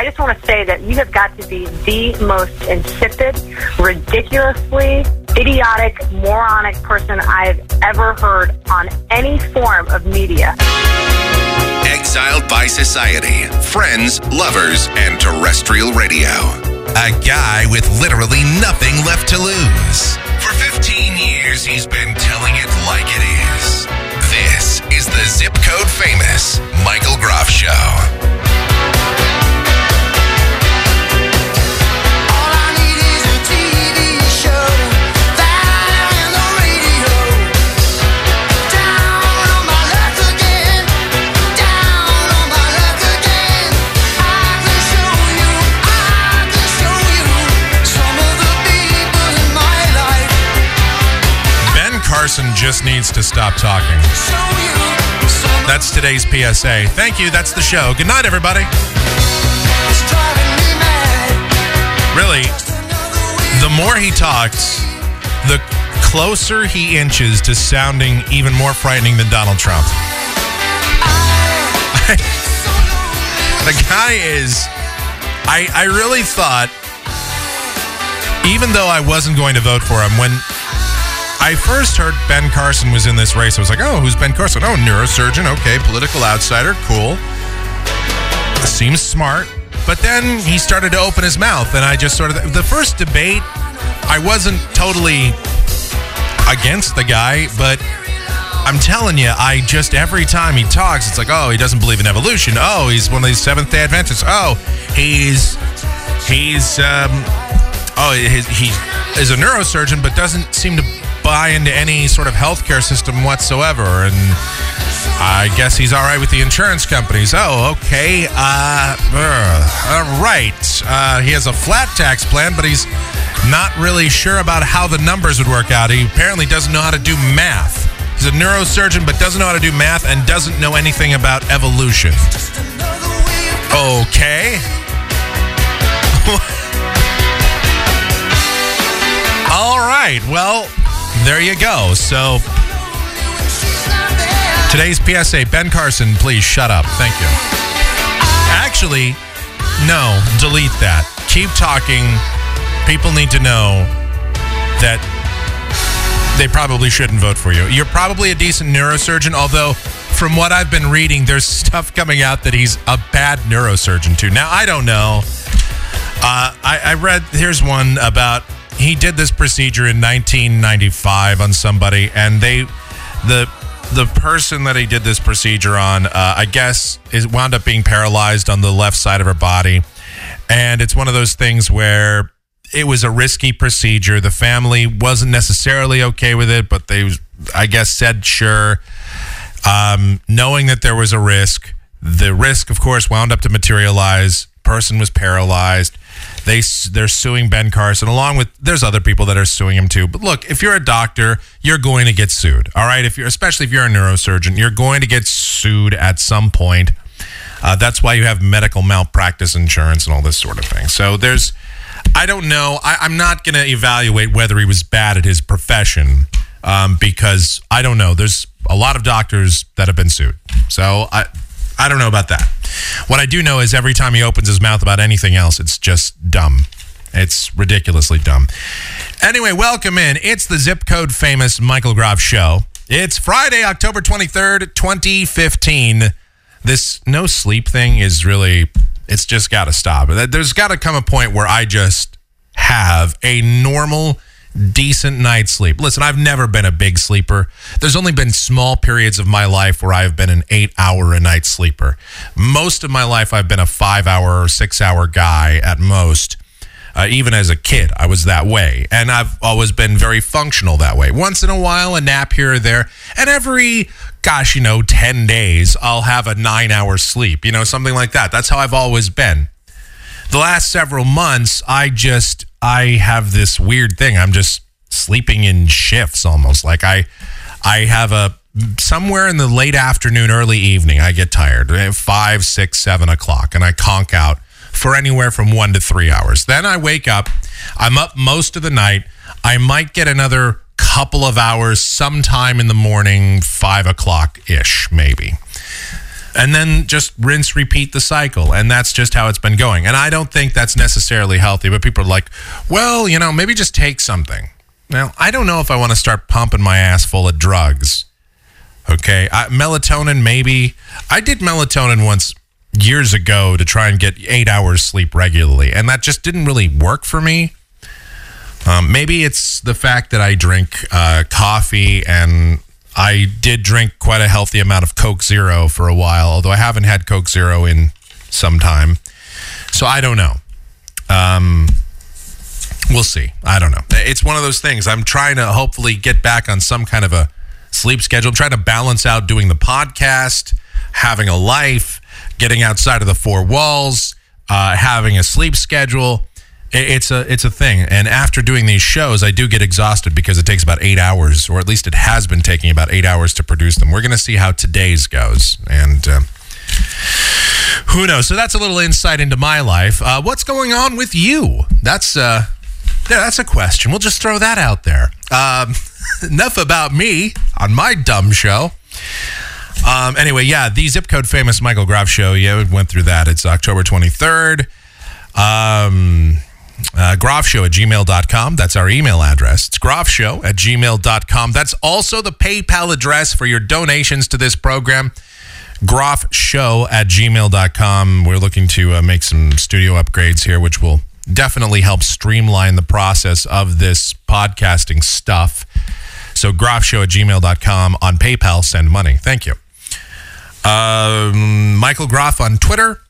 I just want to say that you have got to be the most insipid, ridiculously idiotic, moronic person I've ever heard on any form of media. Exiled by society, friends, lovers, and terrestrial radio. A guy with literally nothing left to lose. For 15 years, he's been telling it like it is. This is the zip code famous Michael Groff Show. Just needs to stop talking. That's today's PSA. Thank you. That's the show. Good night, everybody. Really, the more he talks, the closer he inches to sounding even more frightening than Donald Trump. the guy is. I, I really thought, even though I wasn't going to vote for him, when I first heard Ben Carson was in this race, I was like, oh, who's Ben Carson? Oh, neurosurgeon. Okay, political outsider. Cool. Seems smart. But then he started to open his mouth, and I just sort of. The first debate, I wasn't totally against the guy, but I'm telling you, I just every time he talks, it's like, oh, he doesn't believe in evolution. Oh, he's one of these Seventh Day Adventists. Oh, he's he's um, oh, he, he is a neurosurgeon, but doesn't seem to buy into any sort of healthcare system whatsoever. And I guess he's all right with the insurance companies. Oh, okay. Uh, uh, all right. Uh, he has a flat tax plan, but he's not really sure about how the numbers would work out. He apparently doesn't know how to do math. He's a neurosurgeon, but doesn't know how to do math and doesn't know anything about evolution. Okay. All right. Well, there you go. So today's PSA Ben Carson, please shut up. Thank you. Actually, no, delete that. Keep talking. People need to know that they probably shouldn't vote for you. You're probably a decent neurosurgeon, although from what I've been reading, there's stuff coming out that he's a bad neurosurgeon too. Now, I don't know. Uh, I, I read here's one about he did this procedure in 1995 on somebody, and they the the person that he did this procedure on, uh, I guess, is wound up being paralyzed on the left side of her body, and it's one of those things where it was a risky procedure. The family wasn't necessarily okay with it, but they, I guess, said sure um, knowing that there was a risk. The risk, of course, wound up to materialize. Person was paralyzed. They they're suing Ben Carson along with there's other people that are suing him too. But look, if you're a doctor, you're going to get sued. All right, if you're especially if you're a neurosurgeon, you're going to get sued at some point. Uh, that's why you have medical malpractice insurance and all this sort of thing. So there's, I don't know. I, I'm not going to evaluate whether he was bad at his profession um, because I don't know. There's a lot of doctors that have been sued. So I, I don't know about that. What I do know is every time he opens his mouth about anything else, it's just dumb. It's ridiculously dumb. Anyway, welcome in. It's the zip code famous Michael Groff show. It's Friday, October 23rd, 2015. This no sleep thing is really, it's just got to stop. There's got to come a point where I just have a normal, decent night's sleep. Listen, I've never been a big sleeper. There's only been small periods of my life where I've been an eight hour a night sleeper. Most of my life, I've been a five hour or six hour guy at most. Uh, even as a kid, I was that way. And I've always been very functional that way. Once in a while, a nap here or there. And every, gosh, you know, 10 days, I'll have a nine hour sleep, you know, something like that. That's how I've always been. The last several months, I just, I have this weird thing. I'm just sleeping in shifts almost. Like I, I have a, somewhere in the late afternoon, early evening, I get tired. eh, Five, six, seven o'clock, and I conk out for anywhere from one to three hours. Then I wake up. I'm up most of the night. I might get another couple of hours sometime in the morning, five o'clock ish, maybe. And then just rinse, repeat the cycle. And that's just how it's been going. And I don't think that's necessarily healthy, but people are like, well, you know, maybe just take something. Now, I don't know if I want to start pumping my ass full of drugs. Okay. I, melatonin, maybe. I did melatonin once years ago to try and get eight hours sleep regularly, and that just didn't really work for me. Um, maybe it's the fact that I drink uh, coffee and I did drink quite a healthy amount of Coke Zero for a while, although I haven't had Coke Zero in some time. So I don't know. Um, we'll see. I don't know. It's one of those things. I'm trying to hopefully get back on some kind of a sleep schedule. I'm trying to balance out doing the podcast, having a life, getting outside of the four walls, uh, having a sleep schedule. It's a it's a thing, and after doing these shows, I do get exhausted because it takes about eight hours, or at least it has been taking about eight hours to produce them. We're going to see how today's goes, and uh, who knows? So that's a little insight into my life. Uh, what's going on with you? That's uh, that's a question. We'll just throw that out there. Um, enough about me on my dumb show. Um, anyway, yeah, the zip code famous Michael Groff show. Yeah, we went through that. It's October 23rd. Um, uh, Groffshow at gmail.com. That's our email address. It's Groffshow at gmail.com. That's also the PayPal address for your donations to this program. Groffshow at gmail.com. We're looking to uh, make some studio upgrades here, which will definitely help streamline the process of this podcasting stuff. So, Groffshow at gmail.com. On PayPal, send money. Thank you. Um, Michael Groff on Twitter,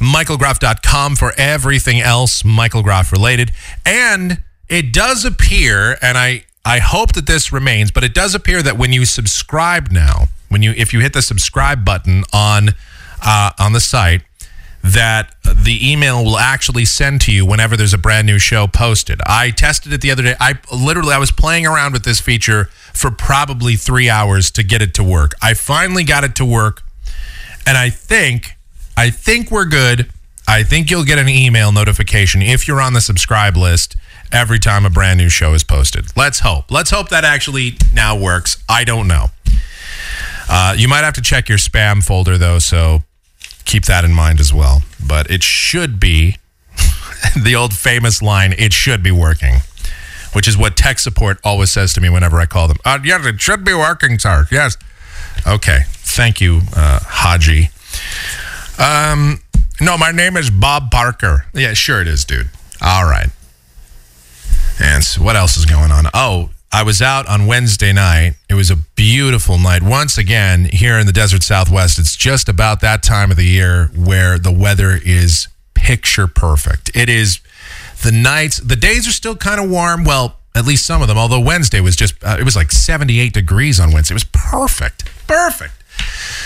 michaelgroff.com for everything else Michael related. And it does appear, and I, I hope that this remains, but it does appear that when you subscribe now, when you if you hit the subscribe button on uh, on the site, that the email will actually send to you whenever there's a brand new show posted. I tested it the other day. I literally I was playing around with this feature for probably 3 hours to get it to work. I finally got it to work and I think I think we're good. I think you'll get an email notification if you're on the subscribe list every time a brand new show is posted. Let's hope. Let's hope that actually now works. I don't know. Uh, you might have to check your spam folder though, so keep that in mind as well. But it should be the old famous line, it should be working, which is what tech support always says to me whenever I call them. Uh, yes, it should be working, sir. Yes. Okay. Thank you, uh, Haji. Um, no, my name is Bob Parker. Yeah, sure it is, dude. All right. And so what else is going on? Oh, I was out on Wednesday night. It was a beautiful night. Once again, here in the desert southwest, it's just about that time of the year where the weather is picture perfect. It is the nights, the days are still kind of warm. Well, at least some of them, although Wednesday was just, uh, it was like 78 degrees on Wednesday. It was perfect. Perfect.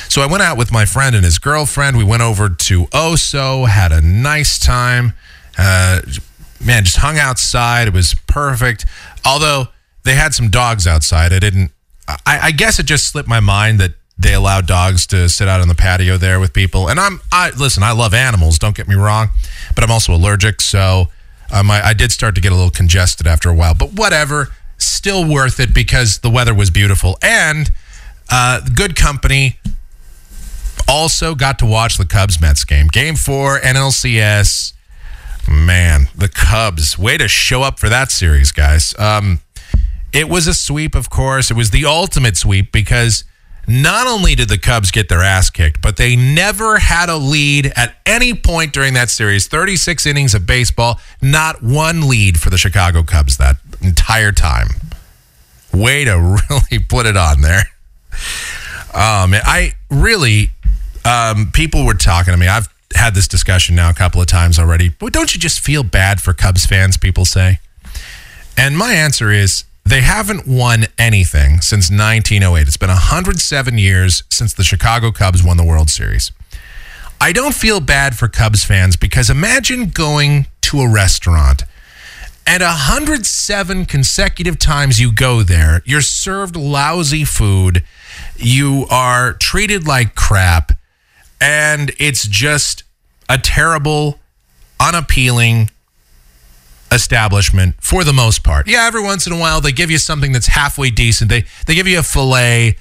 So I went out with my friend and his girlfriend. We went over to Oso, had a nice time. Uh, man, just hung outside. It was perfect. Although they had some dogs outside, I didn't. I, I guess it just slipped my mind that they allow dogs to sit out on the patio there with people. And I'm, I listen. I love animals. Don't get me wrong, but I'm also allergic, so um, I, I did start to get a little congested after a while. But whatever, still worth it because the weather was beautiful and uh, good company also got to watch the Cubs Mets game. Game four, NLCS. Man, the Cubs. Way to show up for that series, guys. Um, it was a sweep, of course. It was the ultimate sweep because not only did the Cubs get their ass kicked, but they never had a lead at any point during that series. 36 innings of baseball, not one lead for the Chicago Cubs that entire time. Way to really put it on there. Um, I really, um, people were talking to me. I've had this discussion now a couple of times already. But don't you just feel bad for Cubs fans? People say, and my answer is they haven't won anything since 1908. It's been 107 years since the Chicago Cubs won the World Series. I don't feel bad for Cubs fans because imagine going to a restaurant and 107 consecutive times you go there, you're served lousy food, you are treated like crap, and it's just a terrible, unappealing establishment for the most part. Yeah, every once in a while they give you something that's halfway decent. They they give you a fillet,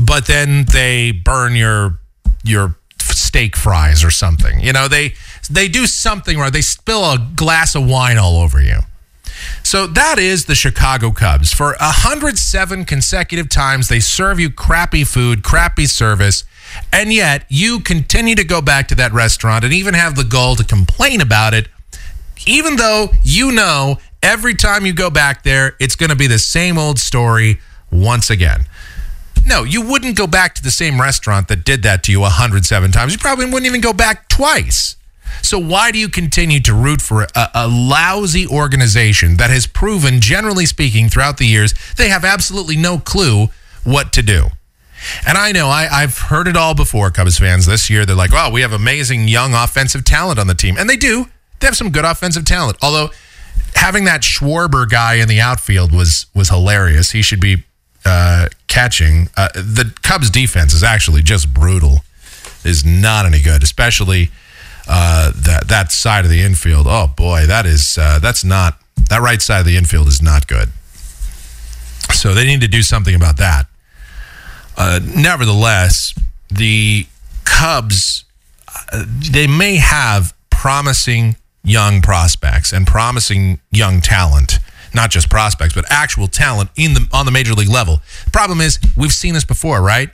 but then they burn your your steak fries or something. You know, they they do something where they spill a glass of wine all over you. So that is the Chicago Cubs. For 107 consecutive times, they serve you crappy food, crappy service, and yet you continue to go back to that restaurant and even have the gall to complain about it, even though you know every time you go back there, it's going to be the same old story once again. No, you wouldn't go back to the same restaurant that did that to you 107 times. You probably wouldn't even go back twice. So why do you continue to root for a, a, lousy organization that has proven, generally speaking, throughout the years, they have absolutely no clue what to do? And I know I, I've heard it all before, Cubs fans. This year, they're like, "Oh, we have amazing young offensive talent on the team," and they do. They have some good offensive talent. Although having that Schwarber guy in the outfield was was hilarious. He should be uh, catching. Uh, the Cubs defense is actually just brutal. Is not any good, especially uh, that that side of the infield. Oh boy, that is uh, that's not that right side of the infield is not good. So they need to do something about that. Uh, nevertheless, the Cubs uh, they may have promising young prospects and promising young talent not just prospects, but actual talent in the on the major league level. Problem is we've seen this before, right?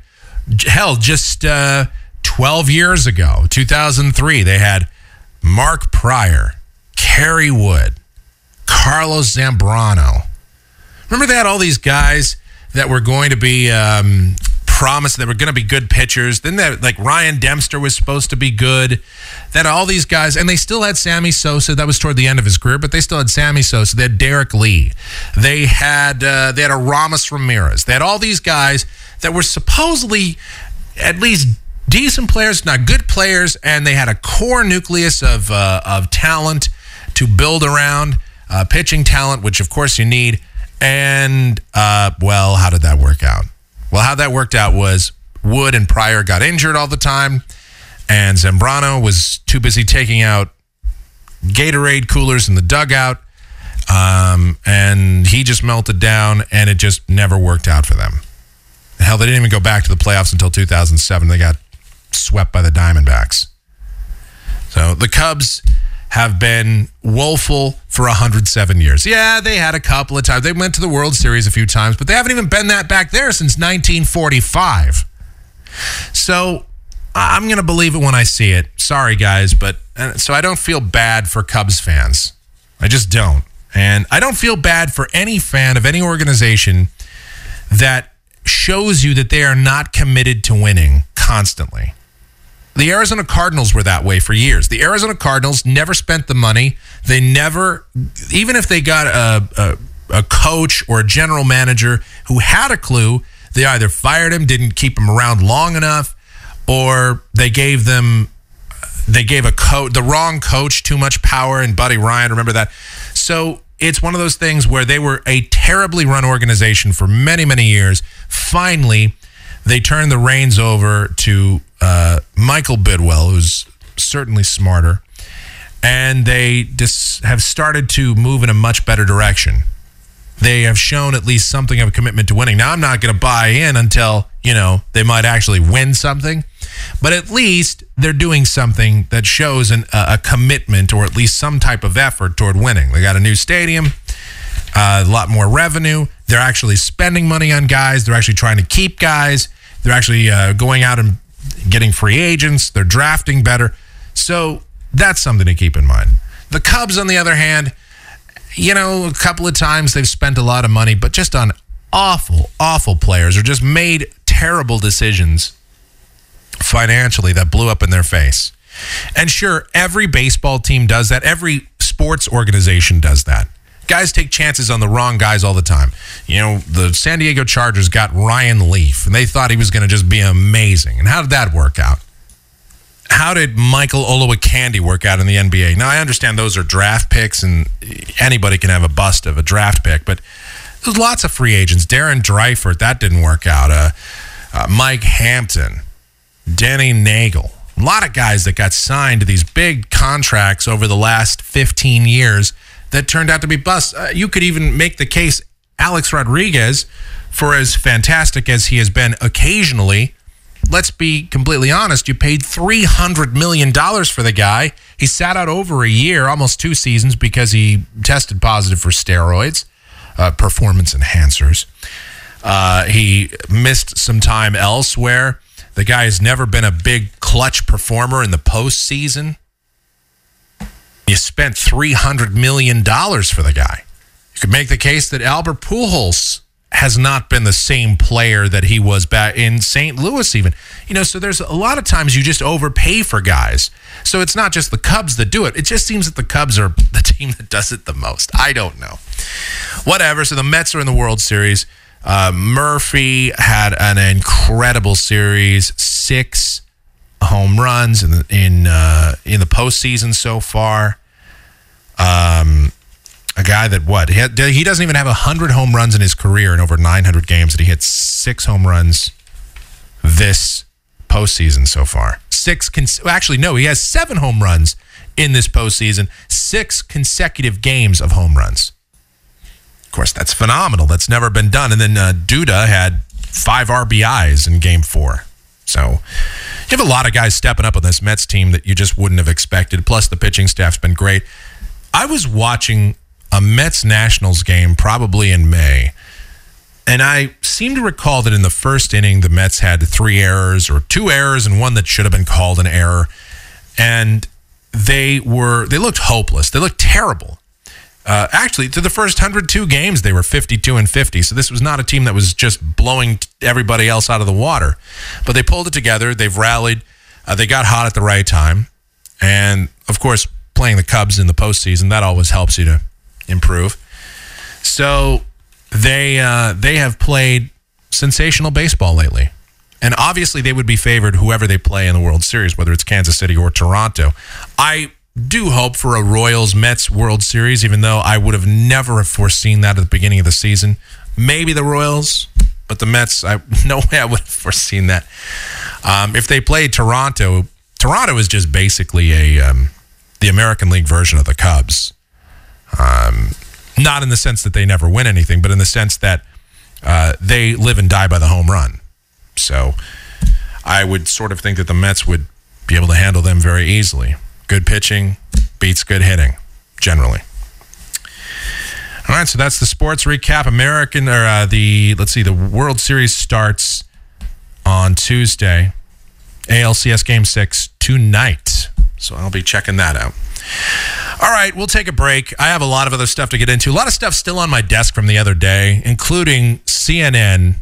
Hell, just uh, 12 years ago, 2003, they had Mark Prior, Kerry Wood, Carlos Zambrano. Remember they had all these guys that were going to be um, promised that were going to be good pitchers. Then that like Ryan Dempster was supposed to be good. That all these guys, and they still had Sammy Sosa. That was toward the end of his career, but they still had Sammy Sosa. They had Derrek Lee. They had uh, they had Aramis Ramirez. They had all these guys that were supposedly at least decent players, not good players, and they had a core nucleus of uh, of talent to build around, uh, pitching talent, which of course you need. And uh, well, how did that work out? Well, how that worked out was Wood and Prior got injured all the time, and Zambrano was too busy taking out Gatorade coolers in the dugout, um, and he just melted down, and it just never worked out for them. Hell, they didn't even go back to the playoffs until 2007. They got swept by the Diamondbacks. So the Cubs have been woeful for 107 years. Yeah, they had a couple of times. They went to the World Series a few times, but they haven't even been that back there since 1945. So I'm going to believe it when I see it. Sorry, guys, but uh, so I don't feel bad for Cubs fans. I just don't. And I don't feel bad for any fan of any organization that shows you that they are not committed to winning constantly. The Arizona Cardinals were that way for years. The Arizona Cardinals never spent the money. They never, even if they got a, a, a coach or a general manager who had a clue, they either fired him, didn't keep him around long enough, or they gave them they gave a coach the wrong coach too much power and Buddy Ryan remember that so it's one of those things where they were a terribly run organization for many many years finally they turned the reins over to uh, Michael Bidwill who's certainly smarter and they dis- have started to move in a much better direction they have shown at least something of a commitment to winning. Now, I'm not going to buy in until, you know, they might actually win something, but at least they're doing something that shows an, a commitment or at least some type of effort toward winning. They got a new stadium, uh, a lot more revenue. They're actually spending money on guys. They're actually trying to keep guys. They're actually uh, going out and getting free agents. They're drafting better. So that's something to keep in mind. The Cubs, on the other hand, you know, a couple of times they've spent a lot of money, but just on awful, awful players or just made terrible decisions financially that blew up in their face. And sure, every baseball team does that. Every sports organization does that. Guys take chances on the wrong guys all the time. You know, the San Diego Chargers got Ryan Leaf, and they thought he was going to just be amazing. And how did that work out? how did Michael Olowokandi work out in the NBA? Now I understand those are draft picks, and anybody can have a bust of a draft pick, but there's lots of free agents. Darren Dreifort, that didn't work out. Uh, uh, Mike Hampton, Denny Neagle, a lot of guys that got signed to these big contracts over the last 15 years that turned out to be busts. Uh, you could even make the case Alex Rodriguez, for as fantastic as he has been occasionally, let's be completely honest, you paid $300 million for the guy. He sat out over a year, almost two seasons, because he tested positive for steroids, uh, performance enhancers. Uh, he missed some time elsewhere. The guy has never been a big clutch performer in the postseason. You spent $300 million for the guy. You could make the case that Albert Pujols has not been the same player that he was back in St. Louis, even. You know, so there's a lot of times you just overpay for guys. So it's not just the Cubs that do it. It just seems that the Cubs are the team that does it the most. I don't know. Whatever. So the Mets are in the World Series. Uh, Murphy had an incredible series, six home runs in the, in uh, in the postseason so far. Um, a guy that what he, he doesn't even have hundred home runs in his career in over 900 games, and he hit six home runs this postseason so far. Six, cons- actually no, he has seven home runs in this postseason. Six consecutive games of home runs. Of course, that's phenomenal. That's never been done. And then uh, Duda had five RBIs in Game Four. So you have a lot of guys stepping up on this Mets team that you just wouldn't have expected. Plus, the pitching staff's been great. I was watching a Mets Nationals game probably in May, and I seem to recall that in the first inning, the Mets had three errors or two errors and one that should have been called an error. And they were, they looked hopeless. They looked terrible. Uh, actually, to the first 102 games, they were 52 and 50. So this was not a team that was just blowing everybody else out of the water. But they pulled it together. They've rallied. Uh, they got hot at the right time. And of course, playing the Cubs in the postseason, that always helps you to improve. So they uh, they have played sensational baseball lately. And obviously, they would be favored whoever they play in the World Series, whether it's Kansas City or Toronto. I do hope for a Royals Mets World Series, even though I would have never have foreseen that at the beginning of the season. Maybe the Royals, but the Mets, I no way I would have foreseen that. Um, if they played Toronto, Toronto is just basically a um, the American League version of the Cubs. Um, not in the sense that they never win anything, but in the sense that uh, they live and die by the home run. So I would sort of think that the Mets would be able to handle them very easily. Good pitching beats good hitting, generally. All right, so that's the sports recap. American or uh, the let's see, the World Series starts on Tuesday. ALCS Game Six tonight, so I'll be checking that out. All right, we'll take a break. I have a lot of other stuff to get into. A lot of stuff still on my desk from the other day, including CNN.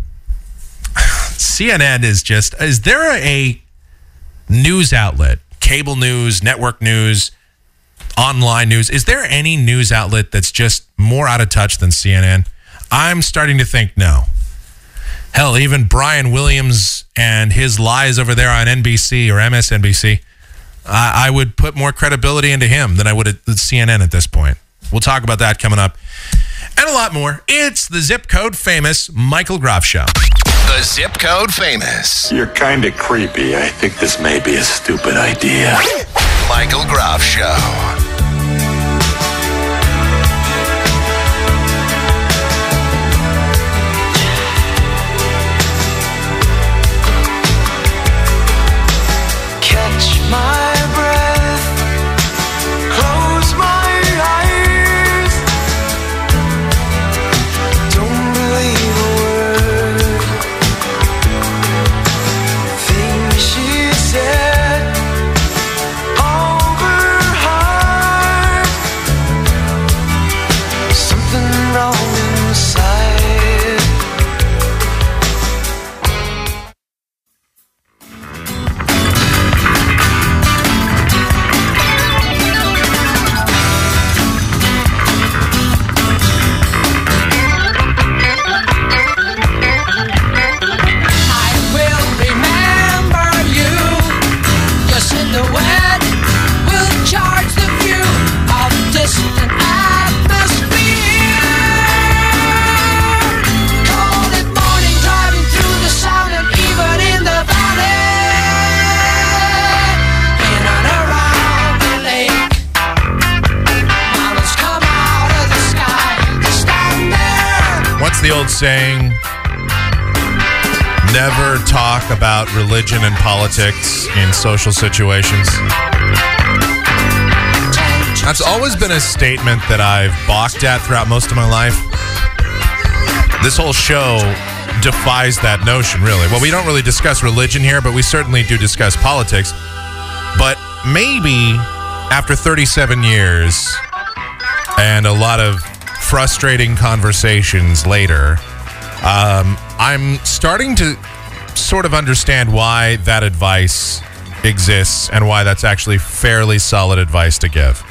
CNN is just is there a news outlet, cable news, network news, online news? Is there any news outlet that's just more out of touch than CNN? I'm starting to think no. Hell, even Brian Williams and his lies over there on NBC or MSNBC, I I would put more credibility into him than I would at CNN at this point. We'll talk about that coming up and a lot more. It's the zip code famous Michael Groff Show. The zip code famous You're kind of creepy. I think this may be a stupid idea. Michael Groff Show. The old saying? never talk about religion and politics in social situations. That's always been a statement that I've balked at throughout most of my life. This whole show defies that notion, really. Well, we don't really discuss religion here, but we certainly do discuss politics. But maybe after 37 years and a lot of frustrating conversations later, um, I'm starting to sort of understand why that advice exists and why that's actually fairly solid advice to give.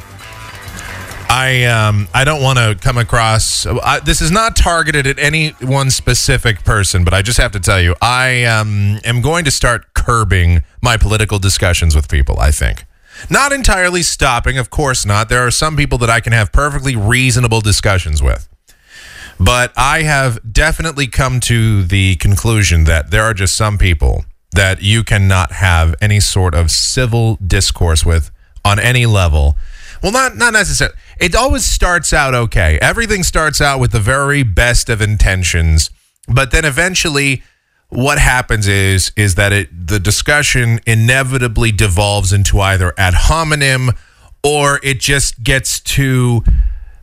I um, I don't want to come across. I, this is not targeted at any one specific person, but I just have to tell you, I um, am going to start curbing my political discussions with people. I think not entirely stopping, of course not. There are some people that I can have perfectly reasonable discussions with, but I have definitely come to the conclusion that there are just some people that you cannot have any sort of civil discourse with on any level. Well, not not necessarily. It always starts out okay. Everything starts out with the very best of intentions, but then eventually what happens is is that it the discussion inevitably devolves into either ad hominem or it just gets to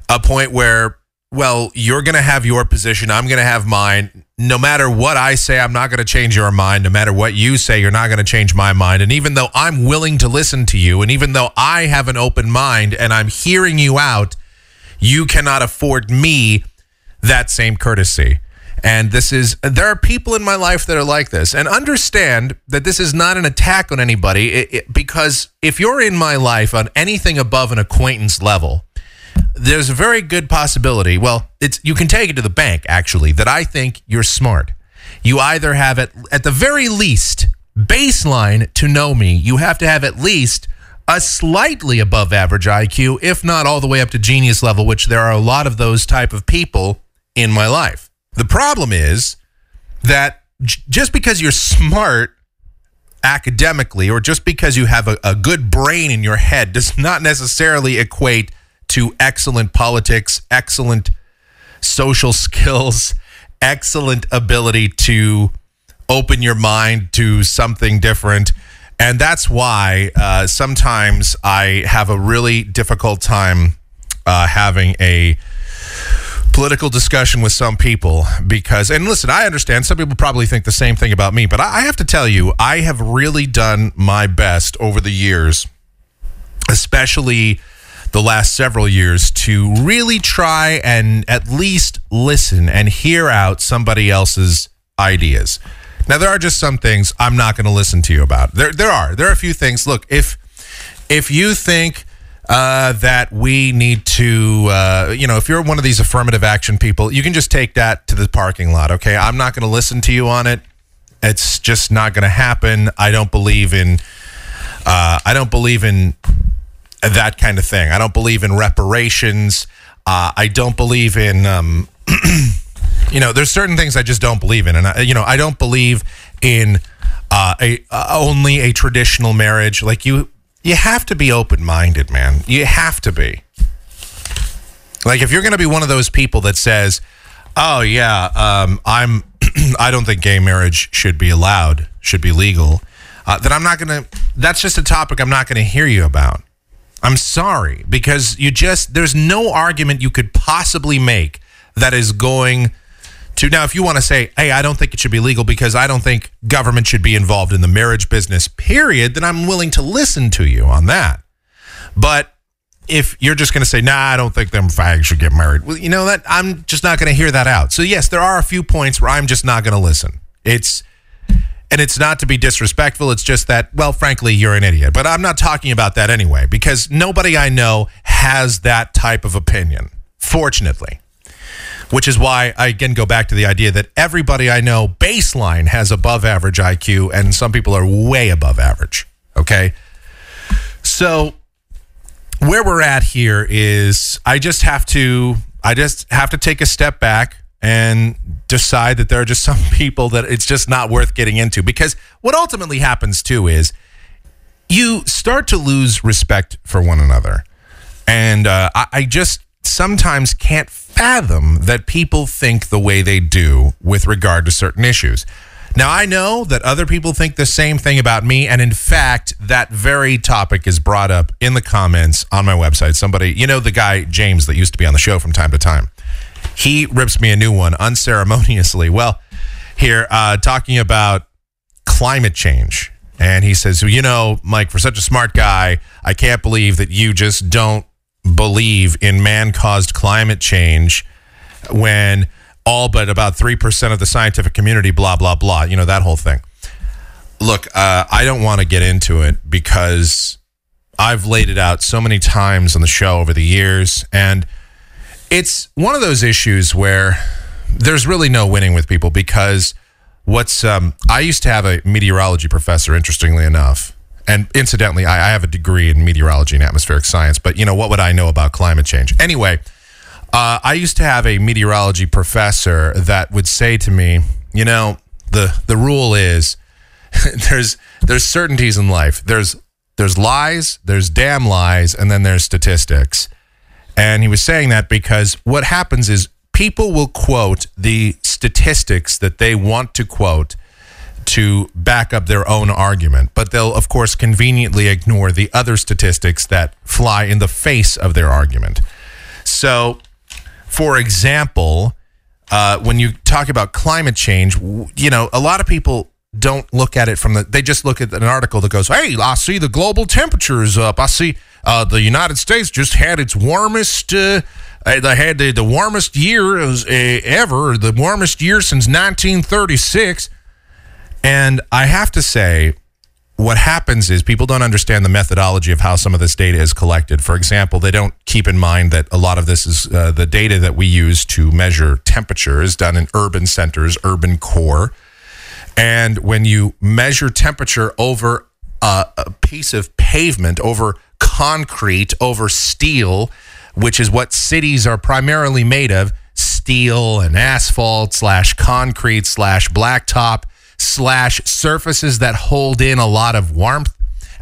a point where well you're going to have your position i'm going to have mine. No matter what i say i'm not going to change your mind. No matter what you say you're not going to change my mind. And even though i'm willing to listen to you and even though i have an open mind and i'm hearing you out you cannot afford me that same courtesy and this is, there are people in my life that are like this. And understand that this is not an attack on anybody it, it- because if you're in my life on anything above an acquaintance level, there's a very good possibility. Well, it's you can take it to the bank actually that I think you're smart. You either have at at the very least baseline to know me. You have to have at least a slightly above average IQ, if not all the way up to genius level, which there are a lot of those type of people in my life. The problem is that j- just because you're smart academically or just because you have a, a good brain in your head does not necessarily equate to excellent politics, excellent social skills, excellent ability to open your mind to something different. And that's why uh, sometimes I have a really difficult time uh, having a political discussion with some people because and listen i understand some people probably think the same thing about me but i have to tell you i have really done my best over the years especially the last several years to really try and at least listen and hear out somebody else's ideas. Now there are just some things i'm not going to listen to you about. There there are there are a few things. Look if if you think uh, that we need to, uh, you know, if you're one of these affirmative action people, you can just take that to the parking lot. Okay, I'm not going to listen to you on it. It's just not going to happen. I don't believe in. Uh, I don't believe in that kind of thing. I don't believe in reparations. Uh, I don't believe in. Um, you know, there's certain things I just don't believe in, and I, you know, I don't believe in uh, a uh, only a traditional marriage. Like you, you have to be open minded, man. You have to be. Like if you're going to be one of those people that says, "Oh yeah, um, I'm," I don't think gay marriage should be allowed, should be legal. Uh, then I'm not going to. That's just a topic I'm not going to hear you about. I'm sorry because you just there's no argument you could possibly make that is going to now if you want to say hey I don't think it should be legal because I don't think government should be involved in the marriage business period then I'm willing to listen to you on that but if you're just going to say nah I don't think them fags should get married well you know that I'm just not going to hear that out so yes there are a few points where I'm just not going to listen it's and it's not to be disrespectful. It's just that, well, frankly, you're an idiot. But I'm not talking about that anyway, because nobody I know has that type of opinion, fortunately. Which is why I again go back to the idea that everybody I know baseline has above average IQ, and some people are way above average. Okay. So where we're at here is I just have to I just have to take a step back and decide that there are just some people that it's just not worth getting into because what ultimately happens too is you start to lose respect for one another and uh, I, I just sometimes can't fathom that people think the way they do with regard to certain issues Now, I know that other people think the same thing about me. And in fact, that very topic is brought up in the comments on my website. Somebody, you know, the guy, James, that used to be on the show from time to time, he rips me a new one unceremoniously. Well, here, uh, talking about climate change. And he says, well, you know, Mike, for such a smart guy, I can't believe that you just don't believe in man caused climate change when all but about 3% of the scientific community, blah, blah, blah, you know, that whole thing. Look, uh, I don't want to get into it because I've laid it out so many times on the show over the years. And it's one of those issues where there's really no winning with people because what's um, I used to have a meteorology professor, interestingly enough. And incidentally, I, I have a degree in meteorology and atmospheric science, but you know, what would I know about climate change? Anyway, uh, I used to have a meteorology professor that would say to me, you know, the the rule is there's there's certainties in life. There's there's lies, there's damn lies, and then there's statistics. And he was saying that because what happens is people will quote the statistics that they want to quote to back up their own argument, but they'll, of course, conveniently ignore the other statistics that fly in the face of their argument. So, for example, uh, when you talk about climate change, you know, a lot of people don't look at it from the, they just look at an article that goes, hey, I see the global temperature is up. I see uh, the United States just had its warmest, uh, they had the, the warmest year uh, ever, the warmest year since 1936. And I have to say, what happens is people don't understand the methodology of how some of this data is collected. For example, they don't keep in mind that a lot of this is uh, the data that we use to measure temperature is done in urban centers, urban core. And when you measure temperature over a, a piece of pavement, over concrete, over steel, which is what cities are primarily made of steel and asphalt slash concrete slash blacktop slash surfaces that hold in a lot of warmth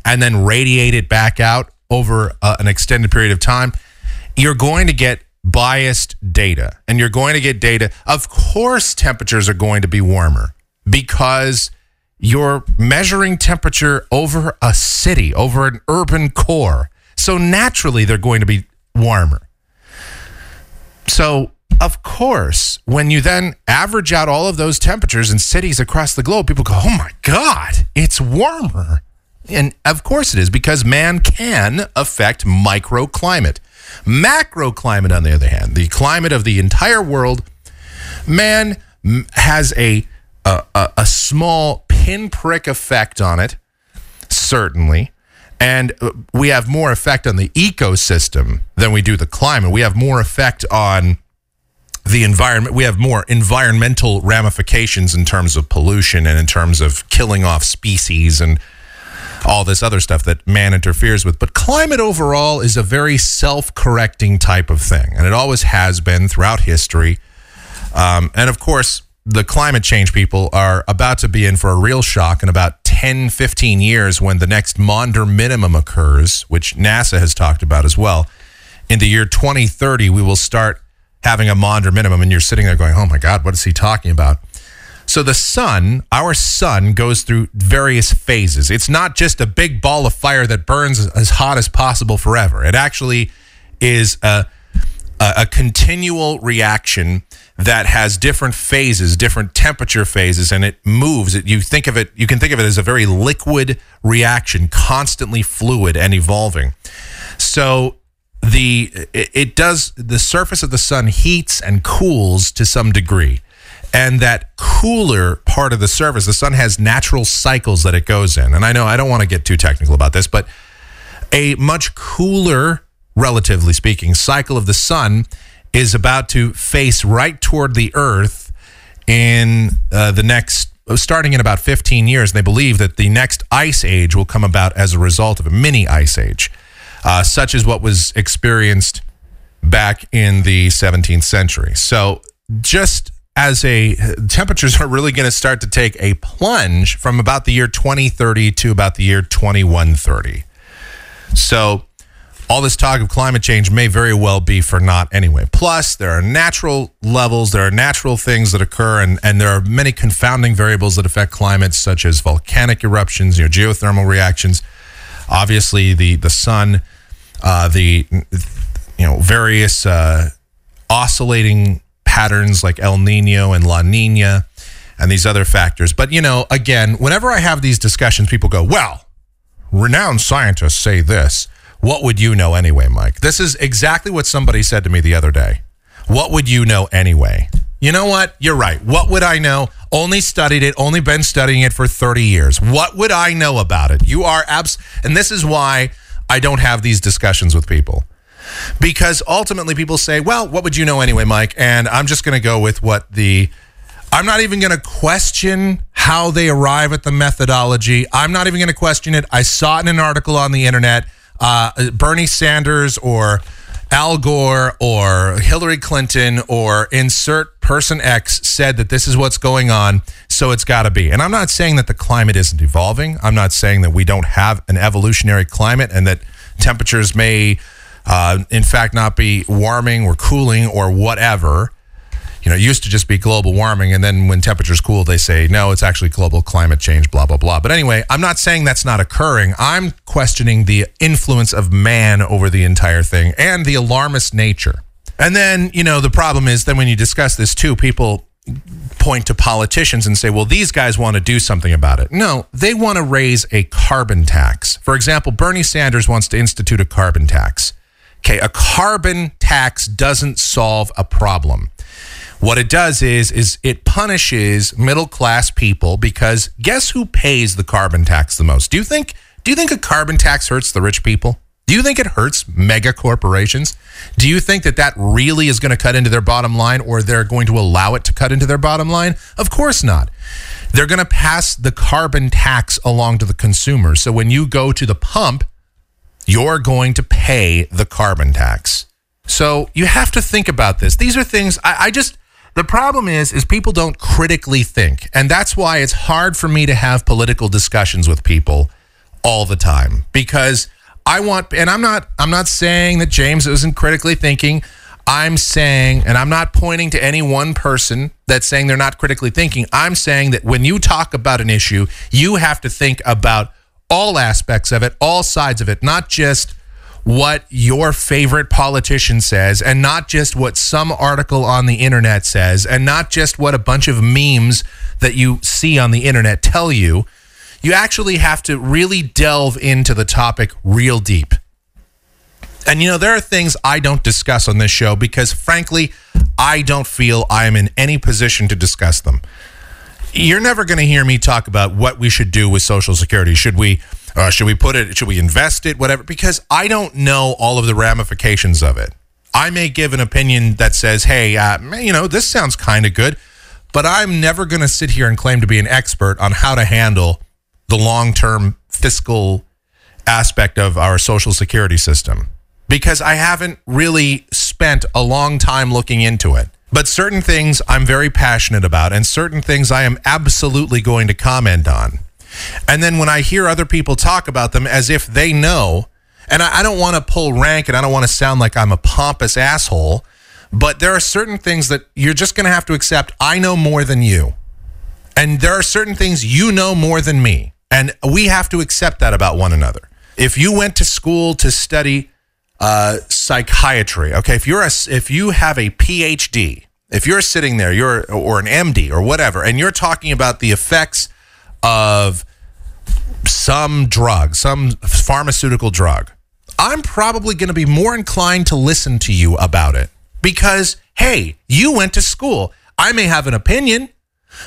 and then radiate it back out over uh, an extended period of time, you're going to get biased data. And you're going to get data. Of course, temperatures are going to be warmer because you're measuring temperature over a city, over an urban core. So naturally, they're going to be warmer. So, of course, when you then average out all of those temperatures in cities across the globe, people go, oh my God, it's warmer. And of course it is because man can affect microclimate. Macroclimate, on the other hand, the climate of the entire world, man has a, a, a, small pinprick effect on it, certainly. And uh, we have more effect on the ecosystem than we do the climate. We have more effect on the environment. We have more environmental ramifications in terms of pollution and in terms of killing off species and all this other stuff that man interferes with. But climate overall is a very self correcting type of thing. And it always has been throughout history. Um, and of course, the climate change people are about to be in for a real shock in about 10, 15 years when the next Maunder minimum occurs, which NASA has talked about as well. In the year 2030, we will start having a Maunder minimum, and you're sitting there going, oh my God, what is he talking about? So the sun, our sun, goes through various phases. It's not just a big ball of fire that burns as hot as possible forever. It actually is a, a, a continual reaction that has different phases, different temperature phases, and it moves. It, you think of it, you can think of it as a very liquid reaction, constantly fluid and evolving. So the it, it does the surface of the sun heats and cools to some degree. And that cooler part of the surface the sun has natural cycles that it goes in. And i know i don't want to get too technical about this but a much cooler relatively speaking cycle of the sun is about to face right toward the earth in uh, the next starting in about 15 years. They believe that the next ice age will come about as a result of a mini ice age uh, such as what was experienced back in the 17th century. So, just as a temperatures are really going to start to take a plunge from about the year 2030 to about the year 2130. So, all this talk of climate change may very well be for naught anyway. Plus, there are natural levels, there are natural things that occur, and, and there are many confounding variables that affect climate, such as volcanic eruptions, you know, geothermal reactions, obviously the the sun, uh, the you know various uh, oscillating patterns like El Nino and La Nina, and these other factors. But you know, again, whenever I have these discussions, people go, "Well, renowned scientists say this." What would you know anyway, Mike? This is exactly what somebody said to me the other day. What would you know anyway? You know what? You're right. What would I know? Only studied it, only been studying it for 30 years. What would I know about it? You are abs and this is why I don't have these discussions with people. Because ultimately people say, "Well, what would you know anyway, Mike?" And I'm just going to go with what the I'm not even going to question how they arrive at the methodology. I'm not even going to question it. I saw it in an article on the internet. Uh, Bernie Sanders or Al Gore or Hillary Clinton or insert person X said that this is what's going on, so it's got to be. And I'm not saying that the climate isn't evolving. I'm not saying that we don't have an evolutionary climate and that temperatures may, uh, in fact, not be warming or cooling or whatever. You know, it used to just be global warming, and then when temperatures cool, they say no, it's actually global climate change, blah blah blah. But anyway, I'm not saying that's not occurring. I'm questioning the influence of man over the entire thing and the alarmist nature. And then, you know, the problem is then when you discuss this too, people point to politicians and say, well, these guys want to do something about it. No, they want to raise a carbon tax. For example, Bernie Sanders wants to institute a carbon tax. Okay, a carbon tax doesn't solve a problem. What it does is is it punishes middle class people because guess who pays the carbon tax the most? Do you think do you think a carbon tax hurts the rich people? Do you think it hurts mega corporations? Do you think that that really is going to cut into their bottom line or they're going to allow it to cut into their bottom line? Of course not. They're going to pass the carbon tax along to the consumer. So when you go to the pump, you're going to pay the carbon tax. So you have to think about this. These are things I, I just the problem is is people don't critically think. And that's why it's hard for me to have political discussions with people all the time. Because I want and I'm not I'm not saying that James isn't critically thinking. I'm saying, and I'm not pointing to any one person that's saying they're not critically thinking. I'm saying that when you talk about an issue, you have to think about all aspects of it, all sides of it, not just what your favorite politician says, and not just what some article on the internet says, and not just what a bunch of memes that you see on the internet tell you. You actually have to really delve into the topic real deep. And you know, there are things I don't discuss on this show because, frankly, I don't feel I am in any position to discuss them. You're never going to hear me talk about what we should do with Social Security. Should we, uh, should we put it? Should we invest it? Whatever. Because I don't know all of the ramifications of it. I may give an opinion that says, "Hey, uh, you know, this sounds kind of good," but I'm never going to sit here and claim to be an expert on how to handle the long-term fiscal aspect of our social security system because I haven't really spent a long time looking into it. But certain things I'm very passionate about, and certain things I am absolutely going to comment on. And then when I hear other people talk about them as if they know, and I, I don't want to pull rank and I don't want to sound like I'm a pompous asshole, but there are certain things that you're just going to have to accept. I know more than you. And there are certain things you know more than me. And we have to accept that about one another. If you went to school to study uh, psychiatry, okay, if you're a, if you have a PhD, if you're sitting there, you're or an MD or whatever, and you're talking about the effects of some drug, some pharmaceutical drug, I'm probably going to be more inclined to listen to you about it because, hey, you went to school. I may have an opinion,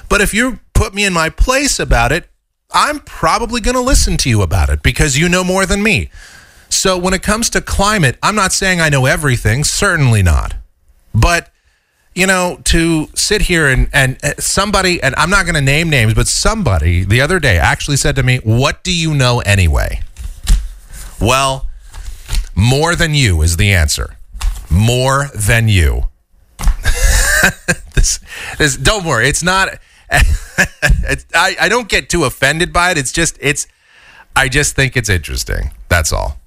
but if you put me in my place about it, I'm probably going to listen to you about it because you know more than me. So when it comes to climate, I'm not saying I know everything, certainly not. But you know, to sit here and and uh, somebody and I'm not going to name names, but somebody the other day actually said to me, "What do you know anyway?" Well, more than you is the answer. More than you. this, this, don't worry. It's not. it's, I, I don't get too offended by it. It's just, it's. I just think it's interesting. That's all.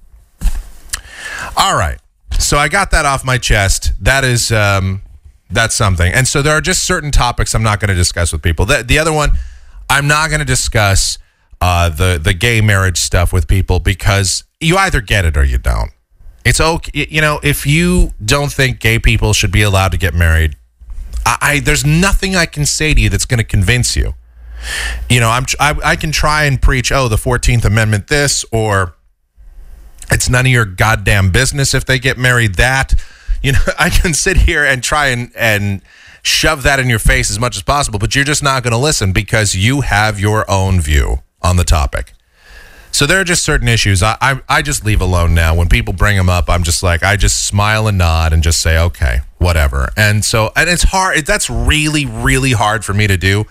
All right. So I got that off my chest. That is um that's something. And so there are just certain topics I'm not going to discuss with people. The, the other one, I'm not going to discuss uh, the the gay marriage stuff with people because you either get it or you don't. It's okay, you know, if you don't think gay people should be allowed to get married, I, I there's nothing I can say to you that's going to convince you. You know, I'm I, I can try and preach, oh, the Fourteenth Amendment, this or it's none of your goddamn business if they get married. That you know, I can sit here and try and and shove that in your face as much as possible, but you're just not going to listen because you have your own view on the topic. So there are just certain issues I, I I just leave alone now. When people bring them up, I'm just like I just smile and nod and just say okay, whatever. And so and it's hard. That's really really hard for me to do.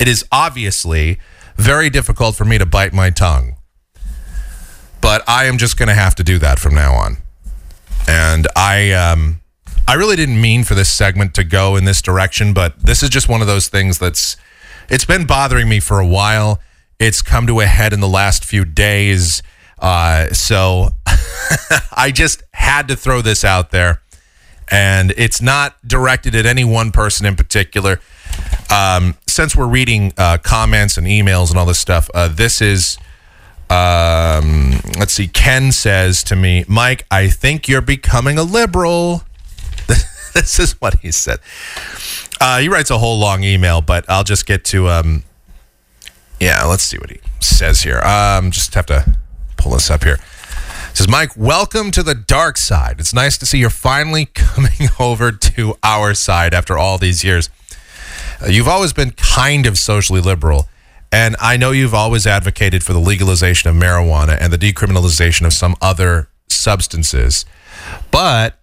It is obviously very difficult for me to bite my tongue. But I am just going to have to do that from now on. And I um I really didn't mean for this segment to go in this direction, but this is just one of those things that's it's been bothering me for a while. It's come to a head in the last few days. Uh, so I just had to throw this out there. And it's not directed at any one person in particular. Um, since we're reading uh, comments and emails and all this stuff, uh, this is um, let's see. Ken says to me, Mike, I think you're becoming a liberal. this is what he said. Uh, he writes a whole long email, but I'll just get to, um, yeah, let's see what he says here. Um, just have to pull this up here. It says, Mike, welcome to the dark side. It's nice to see you're finally coming over to our side after all these years. Uh, You've always been kind of socially liberal, and I know you've always advocated for the legalization of marijuana and the decriminalization of some other substances. But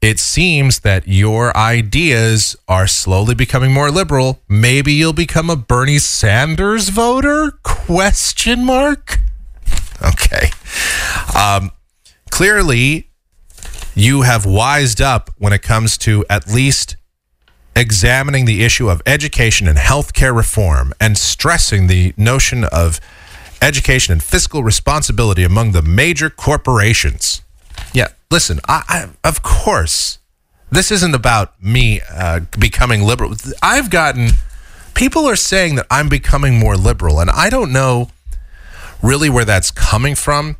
it seems that your ideas are slowly becoming more liberal. Maybe you'll become a Bernie Sanders voter? Question mark. Okay. Um, clearly, you have wised up when it comes to at least examining the issue of education and healthcare reform and stressing the notion of education and fiscal responsibility among the major corporations. Yeah, listen, I, I of course, this isn't about me uh, becoming liberal. I've gotten people are saying that I'm becoming more liberal, and I don't know really where that's coming from.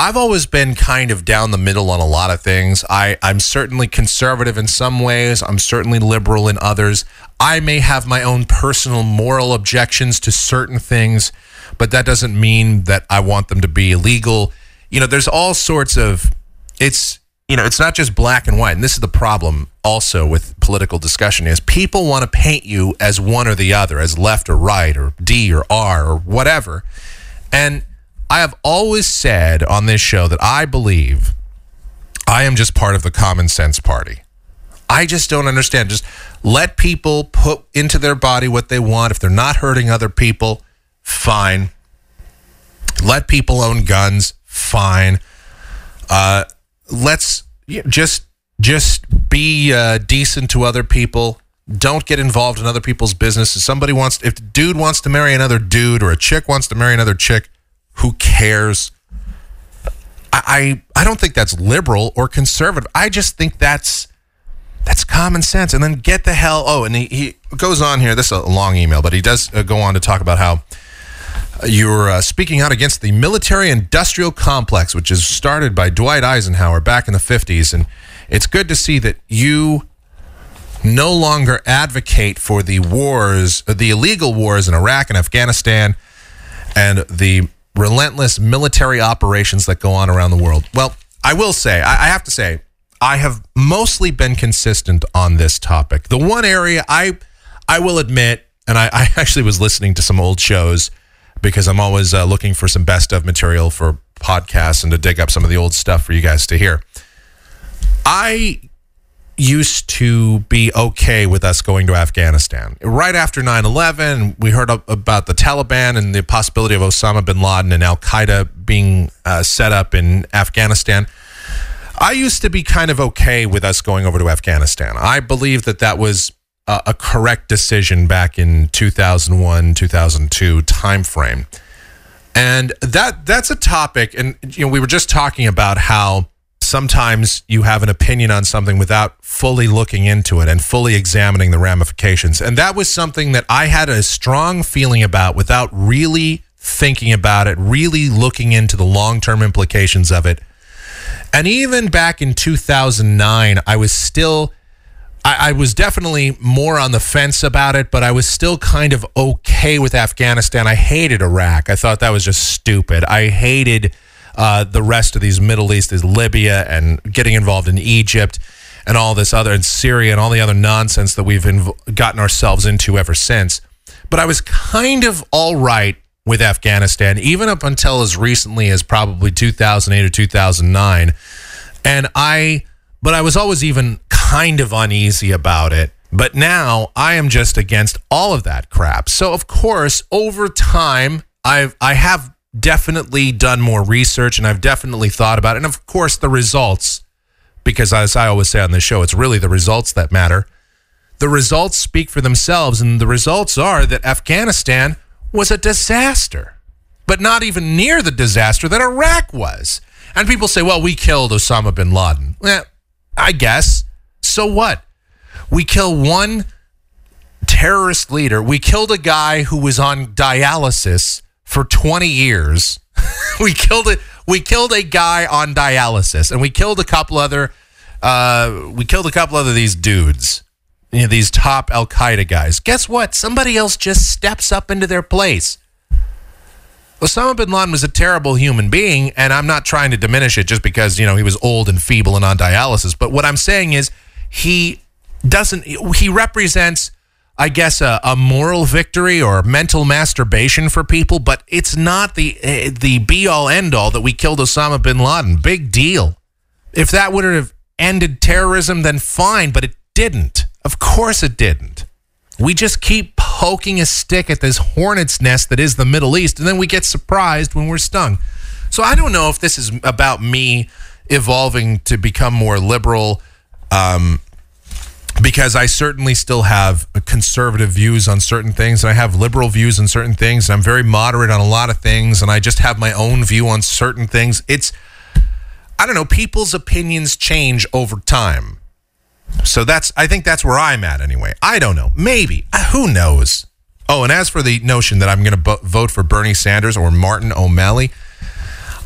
I've always been kind of down the middle on a lot of things. I, I'm certainly conservative in some ways. I'm certainly liberal in others. I may have my own personal moral objections to certain things, but that doesn't mean that I want them to be illegal. You know, there's all sorts of it's you know, it's not just black and white. And this is the problem also with political discussion is people want to paint you as one or the other, as left or right or D or R or whatever. And I have always said on this show that I believe I am just part of the common sense party. I just don't understand. Just let people put into their body what they want. If they're not hurting other people, fine. Let people own guns, fine. Uh, let's just just be uh, decent to other people. Don't get involved in other people's business. If somebody wants, if dude wants to marry another dude or a chick wants to marry another chick, who cares? I, I I don't think that's liberal or conservative. I just think that's that's common sense. And then get the hell. Oh, and he, he goes on here. This is a long email, but he does uh, go on to talk about how you're uh, speaking out against the military industrial complex, which is started by Dwight Eisenhower back in the 50s. And it's good to see that you no longer advocate for the wars, uh, the illegal wars in Iraq and Afghanistan, and the relentless military operations that go on around the world. Well, I will say, I, I have to say, I have mostly been consistent on this topic. The one area I, I will admit, and I, I actually was listening to some old shows because I'm always uh, looking for some best of material for podcasts and to dig up some of the old stuff for you guys to hear. I used to be okay with us going to Afghanistan. Right after 9 11, we heard about the Taliban and the possibility of Osama bin Laden and Al Qaeda being uh, set up in Afghanistan. I used to be kind of okay with us going over to Afghanistan. I believe that that was a, a correct decision back in 2001, 2002 timeframe. And that that's a topic and you know we were just talking about how sometimes you have an opinion on something without fully looking into it and fully examining the ramifications. And that was something that I had a strong feeling about without really thinking about it, really looking into the long term implications of it. And even back in 2009, I was still, I, I was definitely more on the fence about it, but I was still kind of okay with Afghanistan. I hated Iraq. I thought that was just stupid. I hated uh, the rest of these Middle East, is Libya and getting involved in Egypt and all this other, and Syria and all the other nonsense that we've inv- gotten ourselves into ever since. But I was kind of all right with Afghanistan, even up until as recently as probably 2008 or 2009. And I, but I was always even kind of uneasy about it. But now I am just against all of that crap. So of course, over time, I've I have definitely done more research and I've definitely thought about it. And of course, the results, because as I always say on this show, it's really the results that matter. The results speak for themselves, and the results are that Afghanistan was a disaster, but not even near the disaster that Iraq was. And people say, well, we killed Osama bin Laden. Eh, I guess. So what? We kill one terrorist leader. We killed a guy who was on dialysis for 20 years. we killed it. We killed a guy on dialysis, and we killed a couple other. Uh, we killed a couple other these dudes. You know, these top Al Qaeda guys. Guess what? Somebody else just steps up into their place. Osama bin Laden was a terrible human being, and I'm not trying to diminish it just because, you know, he was old and feeble and on dialysis. But what I'm saying is he doesn't, he represents, I guess, a, a moral victory or mental masturbation for people, but it's not the, uh, the be all end all that we killed Osama bin Laden. Big deal. If that would have ended terrorism, then fine, but it didn't. Of course it didn't. We just keep poking a stick at this hornet's nest that is the Middle East, and then we get surprised when we're stung. So I don't know if this is about me evolving to become more liberal, um, because I certainly still have conservative views on certain things, and I have liberal views on certain things, and I'm very moderate on a lot of things, and I just have my own view on certain things. It's, I don't know, people's opinions change over time. So that's I think that's where I'm at anyway. I don't know. Maybe. Uh, Who knows? Oh, and as for the notion that I'm going to bo- vote for Bernie Sanders or Martin O'Malley,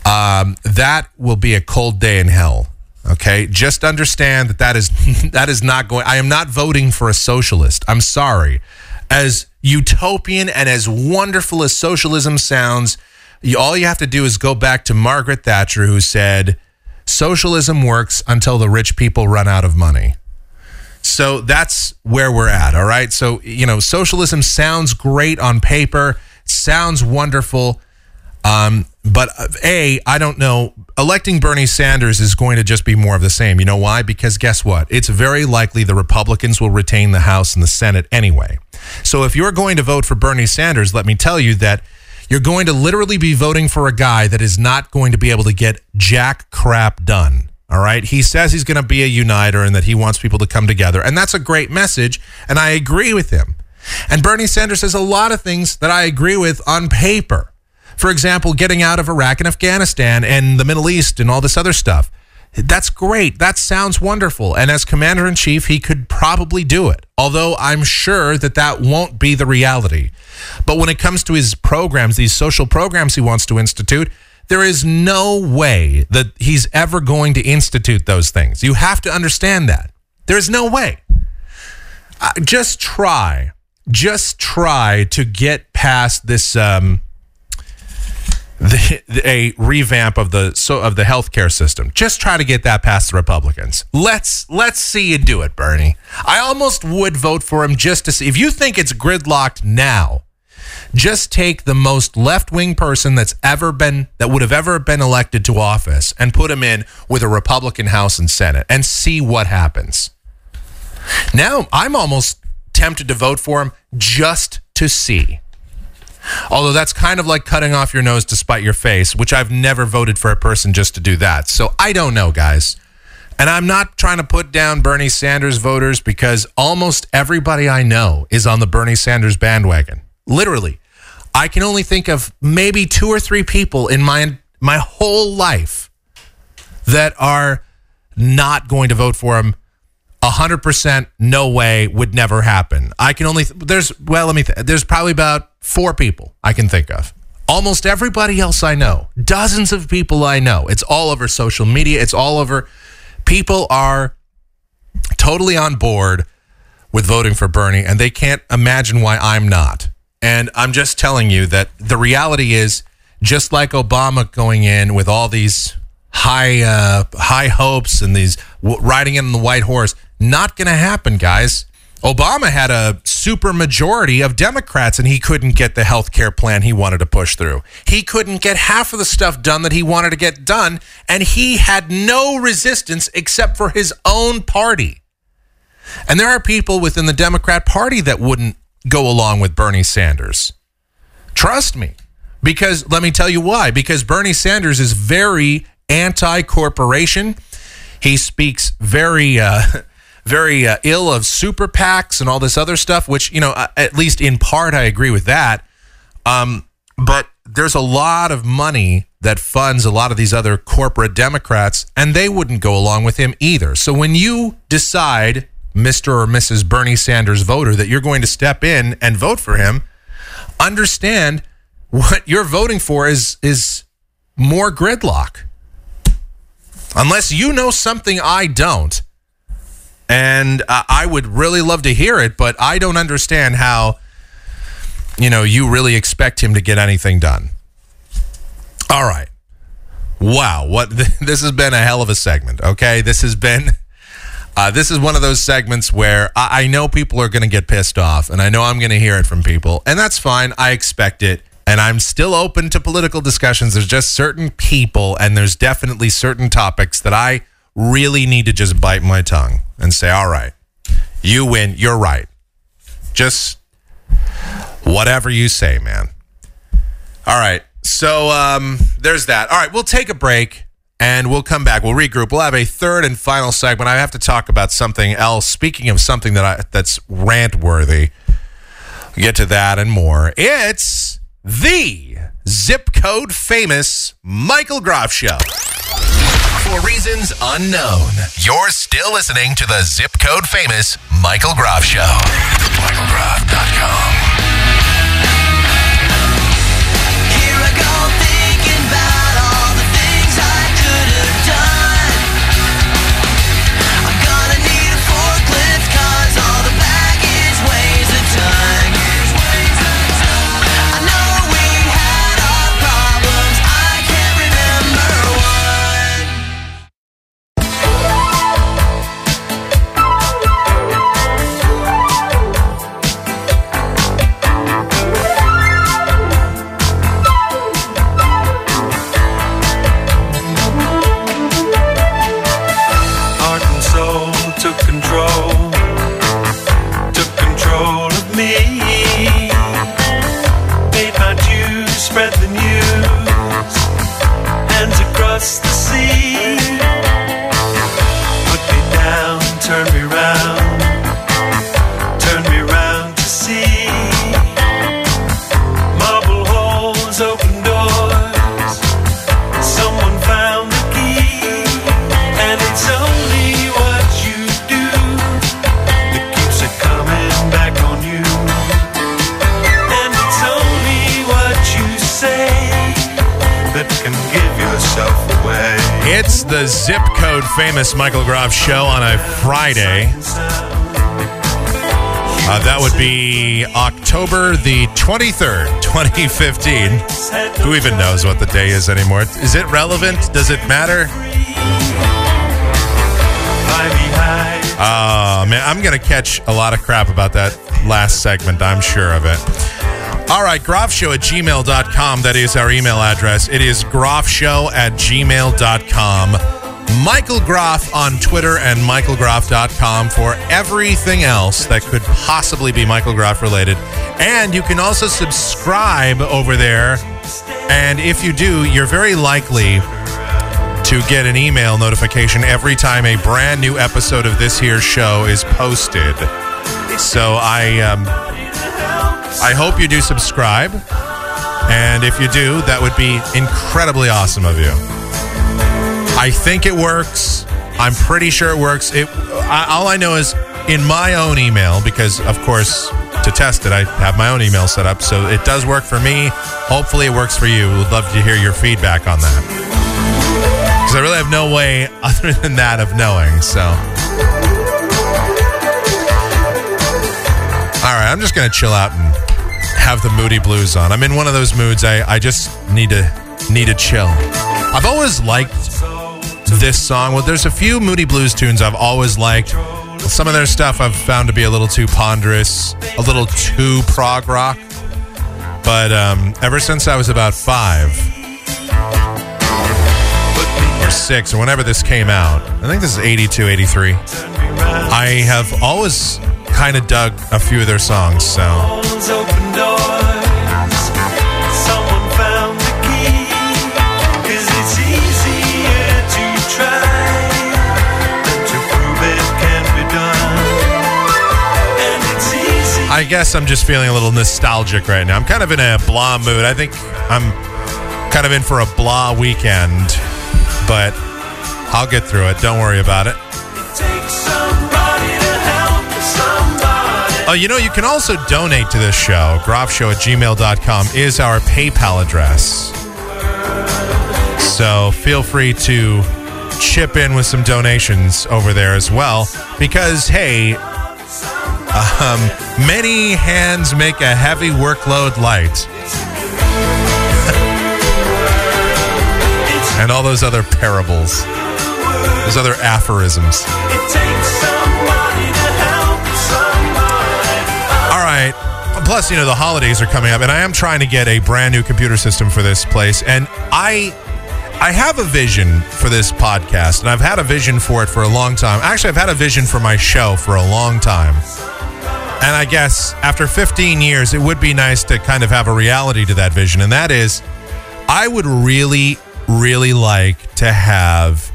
um, that will be a cold day in hell. Okay, just understand that that is that is not going. I am not voting for a socialist. I'm sorry. As utopian and as wonderful as socialism sounds, you, all you have to do is go back to Margaret Thatcher, who said, "Socialism works until the rich people run out of money." So that's where we're at. All right. So, you know, socialism sounds great on paper, sounds wonderful. Um, but uh, A, I don't know. Electing Bernie Sanders is going to just be more of the same. You know why? Because guess what? It's very likely the Republicans will retain the House and the Senate anyway. So if you're going to vote for Bernie Sanders, let me tell you that you're going to literally be voting for a guy that is not going to be able to get jack crap done. All right. He says he's going to be a uniter and that he wants people to come together. And that's a great message. And I agree with him. And Bernie Sanders says a lot of things that I agree with on paper. For example, getting out of Iraq and Afghanistan and the Middle East and all this other stuff. That's great. That sounds wonderful. And as commander in chief, he could probably do it. Although I'm sure that that won't be the reality. But when it comes to his programs, these social programs he wants to institute, there is no way that he's ever going to institute those things. You have to understand that. There is no way. Uh, just try, just try to get past this. Um, the, a revamp of the so of the healthcare system. Just try to get that past the Republicans. Let's let's see you do it, Bernie. I almost would vote for him just to see. If you think it's gridlocked now, just take the most left-wing person that's ever been that would have ever been elected to office and put him in with a Republican House and Senate and see what happens. Now, I'm almost tempted to vote for him just to see. Although that's kind of like cutting off your nose to spite your face, which I've never voted for a person just to do that. So I don't know, guys. And I'm not trying to put down Bernie Sanders voters because almost everybody I know is on the Bernie Sanders bandwagon. Literally. I can only think of maybe two or three people in my my whole life that are not going to vote for him. 100% no way would never happen. I can only there's well let me th- there's probably about 4 people I can think of. Almost everybody else I know, dozens of people I know. It's all over social media, it's all over people are totally on board with voting for Bernie and they can't imagine why I'm not. And I'm just telling you that the reality is just like Obama going in with all these high uh, high hopes and these riding in the white horse, not going to happen, guys. Obama had a super majority of Democrats and he couldn't get the health care plan he wanted to push through. He couldn't get half of the stuff done that he wanted to get done, and he had no resistance except for his own party. And there are people within the Democrat Party that wouldn't go along with Bernie Sanders. Trust me. Because let me tell you why. Because Bernie Sanders is very anti corporation. He speaks very, uh, very uh, ill of super PACs and all this other stuff, which, you know, uh, at least in part, I agree with that. Um, but there's a lot of money that funds a lot of these other corporate Democrats, and they wouldn't go along with him either. So when you decide, Mr. or Mrs. Bernie Sanders voter, that you're going to step in and vote for him, understand what you're voting for is is more gridlock. Unless you know something I don't, and uh, I would really love to hear it, but I don't understand how you know you really expect him to get anything done. All right. Wow, what this has been a hell of a segment. Okay, this has been uh, this is one of those segments where I, I know people are going to get pissed off, and I know I'm going to hear it from people, and that's fine. I expect it, and I'm still open to political discussions. There's just certain people, and there's definitely certain topics that I really need to just bite my tongue and say, "All right, you win. You're right." Just whatever you say, man. All right. So um, there's that. All right, we'll take a break and we'll come back. We'll regroup. We'll have a third and final segment. I have to talk about something else. Speaking of something that I, that's rant worthy, we'll get to that and more. It's the zip code famous Michael Groff Show. For reasons unknown, you're still listening to the zip code famous Michael Groff Show. MichaelGroff.com. famous Michael Groff Show on a Friday. Uh, that would be October the 23rd, 2015. Who even knows what the day is anymore? Is it relevant? Does it matter? Oh, man, I'm going to catch a lot of crap about that last segment. I'm sure of it. All right, groffshow at gmail.com. That is our email address. It is groffshow at gmail.com. Michael Groff on Twitter and michaelgroff.com for everything else that could possibly be Michael Groff related. And you can also subscribe over there. And if you do, you're very likely to get an email notification every time a brand new episode of this here show is posted. So I um, I hope you do subscribe. And if you do, that would be incredibly awesome of you. I think it works. I'm pretty sure it works. It. I, all I know is in my own email because, of course, to test it, I have my own email set up, so it does work for me. Hopefully, it works for you. We would love to hear your feedback on that because I really have no way other than that of knowing. So. All right, I'm just gonna chill out and have the moody blues on. I'm in one of those moods. I, I just need to need to chill. I've always liked this song. Well, there's a few moody blues tunes I've always liked. Some of their stuff I've found to be a little too ponderous, a little too prog rock. But um, ever since I was about five or six, or whenever this came out, I think this is 82, 83. I have always kind of dug a few of their songs. So I guess I'm just feeling a little nostalgic right now. I'm kind of in a blah mood. I think I'm kind of in for a blah weekend, but I'll get through it. Don't worry about it. Oh, you know, you can also donate to this show. Groffshow at gmail.com is our PayPal address. So feel free to chip in with some donations over there as well. Because, hey, um, many hands make a heavy workload light. and all those other parables, those other aphorisms. All right. Plus, you know, the holidays are coming up, and I am trying to get a brand new computer system for this place. And I. I have a vision for this podcast, and I've had a vision for it for a long time. Actually, I've had a vision for my show for a long time. And I guess after 15 years, it would be nice to kind of have a reality to that vision. And that is, I would really, really like to have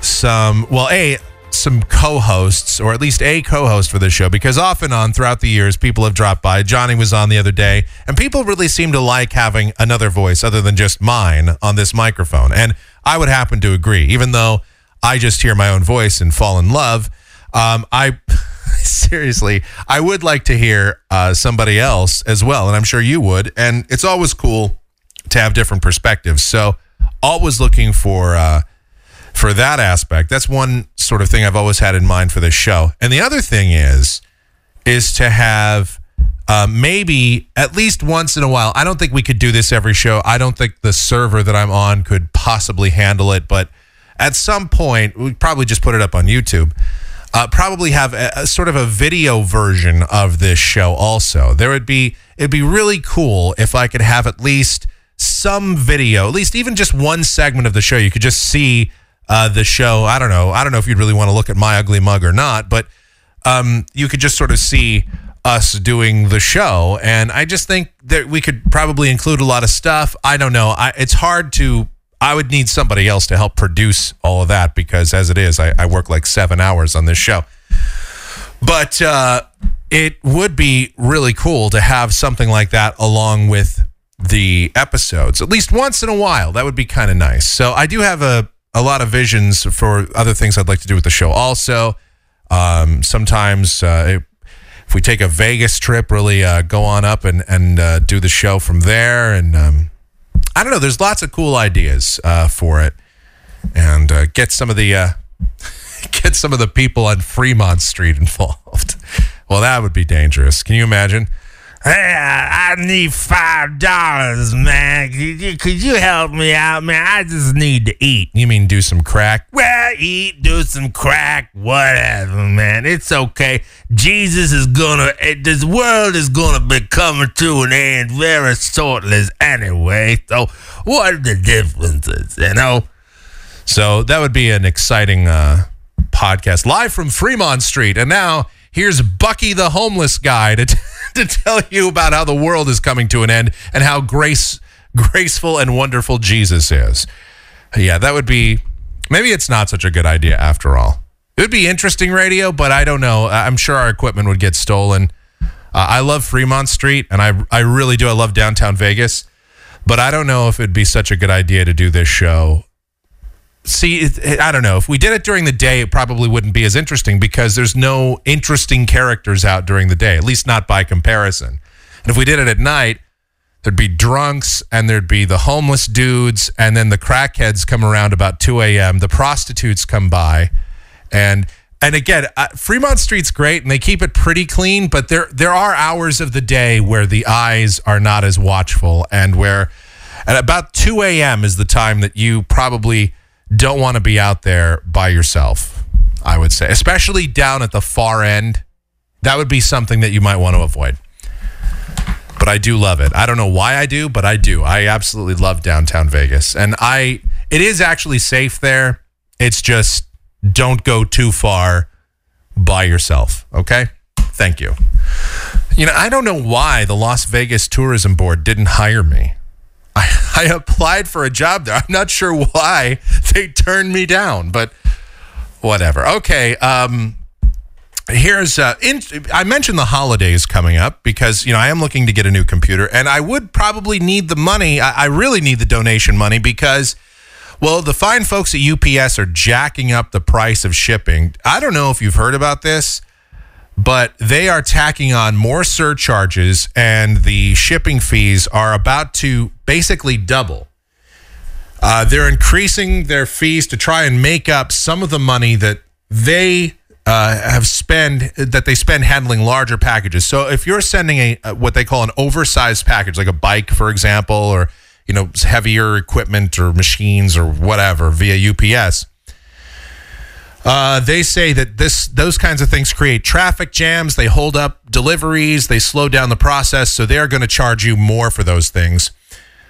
some, well, A, some co hosts, or at least a co host for this show, because off and on throughout the years, people have dropped by. Johnny was on the other day, and people really seem to like having another voice other than just mine on this microphone. And I would happen to agree, even though I just hear my own voice and fall in love. Um, I seriously, I would like to hear uh, somebody else as well, and I'm sure you would. And it's always cool to have different perspectives. So, always looking for uh, for that aspect. That's one sort of thing I've always had in mind for this show. And the other thing is is to have uh, maybe at least once in a while. I don't think we could do this every show. I don't think the server that I'm on could possibly handle it. But at some point, we'd probably just put it up on YouTube. Uh, probably have a, a sort of a video version of this show. Also, there would be it'd be really cool if I could have at least some video, at least even just one segment of the show. You could just see uh, the show. I don't know. I don't know if you'd really want to look at my ugly mug or not, but um, you could just sort of see us doing the show. And I just think that we could probably include a lot of stuff. I don't know. I, it's hard to. I would need somebody else to help produce all of that because, as it is, I, I work like seven hours on this show. But uh, it would be really cool to have something like that along with the episodes, at least once in a while. That would be kind of nice. So I do have a, a lot of visions for other things I'd like to do with the show. Also, um, sometimes uh, if we take a Vegas trip, really uh, go on up and and uh, do the show from there. And um, I don't know. There's lots of cool ideas uh, for it, and uh, get some of the uh, get some of the people on Fremont Street involved. Well, that would be dangerous. Can you imagine? Hey, I need five dollars, man. Could you, could you help me out, man? I just need to eat. You mean do some crack? Well, eat, do some crack, whatever, man. It's okay. Jesus is gonna. eh, This world is gonna be coming to an end very shortly, anyway. So, what are the differences, you know? So that would be an exciting uh, podcast live from Fremont Street. And now here's Bucky the homeless guy to, to tell you about how the world is coming to an end and how grace graceful and wonderful Jesus is. Yeah, that would be maybe it's not such a good idea after all. It would be interesting radio, but I don't know. I'm sure our equipment would get stolen. Uh, I love Fremont Street, and I I really do. I love downtown Vegas, but I don't know if it'd be such a good idea to do this show see, I don't know. If we did it during the day, it probably wouldn't be as interesting because there's no interesting characters out during the day, at least not by comparison. And if we did it at night, there'd be drunks and there'd be the homeless dudes, and then the crackheads come around about 2 a.m. The prostitutes come by, and and again, uh, Fremont Street's great, and they keep it pretty clean. But there there are hours of the day where the eyes are not as watchful, and where at about 2 a.m. is the time that you probably don't want to be out there by yourself. I would say, especially down at the far end, that would be something that you might want to avoid but I do love it. I don't know why I do, but I do. I absolutely love downtown Vegas. And I it is actually safe there. It's just don't go too far by yourself, okay? Thank you. You know, I don't know why the Las Vegas Tourism Board didn't hire me. I, I applied for a job there. I'm not sure why they turned me down, but whatever. Okay, um here's uh in, i mentioned the holidays coming up because you know i am looking to get a new computer and i would probably need the money i, I really need the donation money because well the fine folks at UPS are jacking up the price of shipping i don't know if you've heard about this but they are tacking on more surcharges and the shipping fees are about to basically double uh, they're increasing their fees to try and make up some of the money that they uh, have spend that they spend handling larger packages. So if you're sending a what they call an oversized package, like a bike, for example, or you know heavier equipment or machines or whatever via UPS, uh, they say that this those kinds of things create traffic jams. They hold up deliveries. They slow down the process. So they are going to charge you more for those things.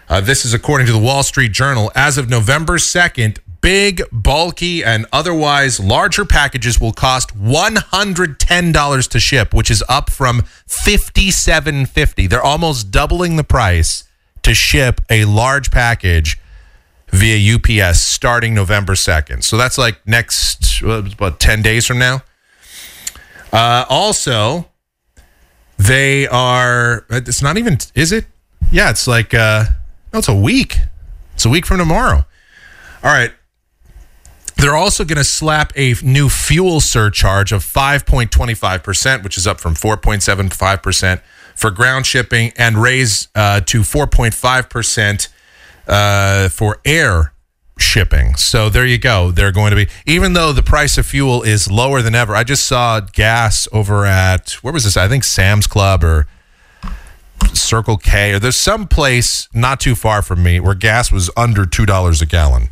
Uh, this is according to the Wall Street Journal. As of November 2nd, big, bulky, and otherwise larger packages will cost $110 to ship, which is up from $57.50. They're almost doubling the price to ship a large package via UPS starting November 2nd. So that's like next, what, 10 days from now? Uh, also, they are, it's not even, is it? Yeah, it's like, uh, no, it's a week. It's a week from tomorrow. All right. They're also going to slap a new fuel surcharge of 5.25%, which is up from 4.75% for ground shipping, and raise uh, to 4.5% uh, for air shipping. So there you go. They're going to be, even though the price of fuel is lower than ever. I just saw gas over at, where was this? I think Sam's Club or Circle K, or there's some place not too far from me where gas was under $2 a gallon.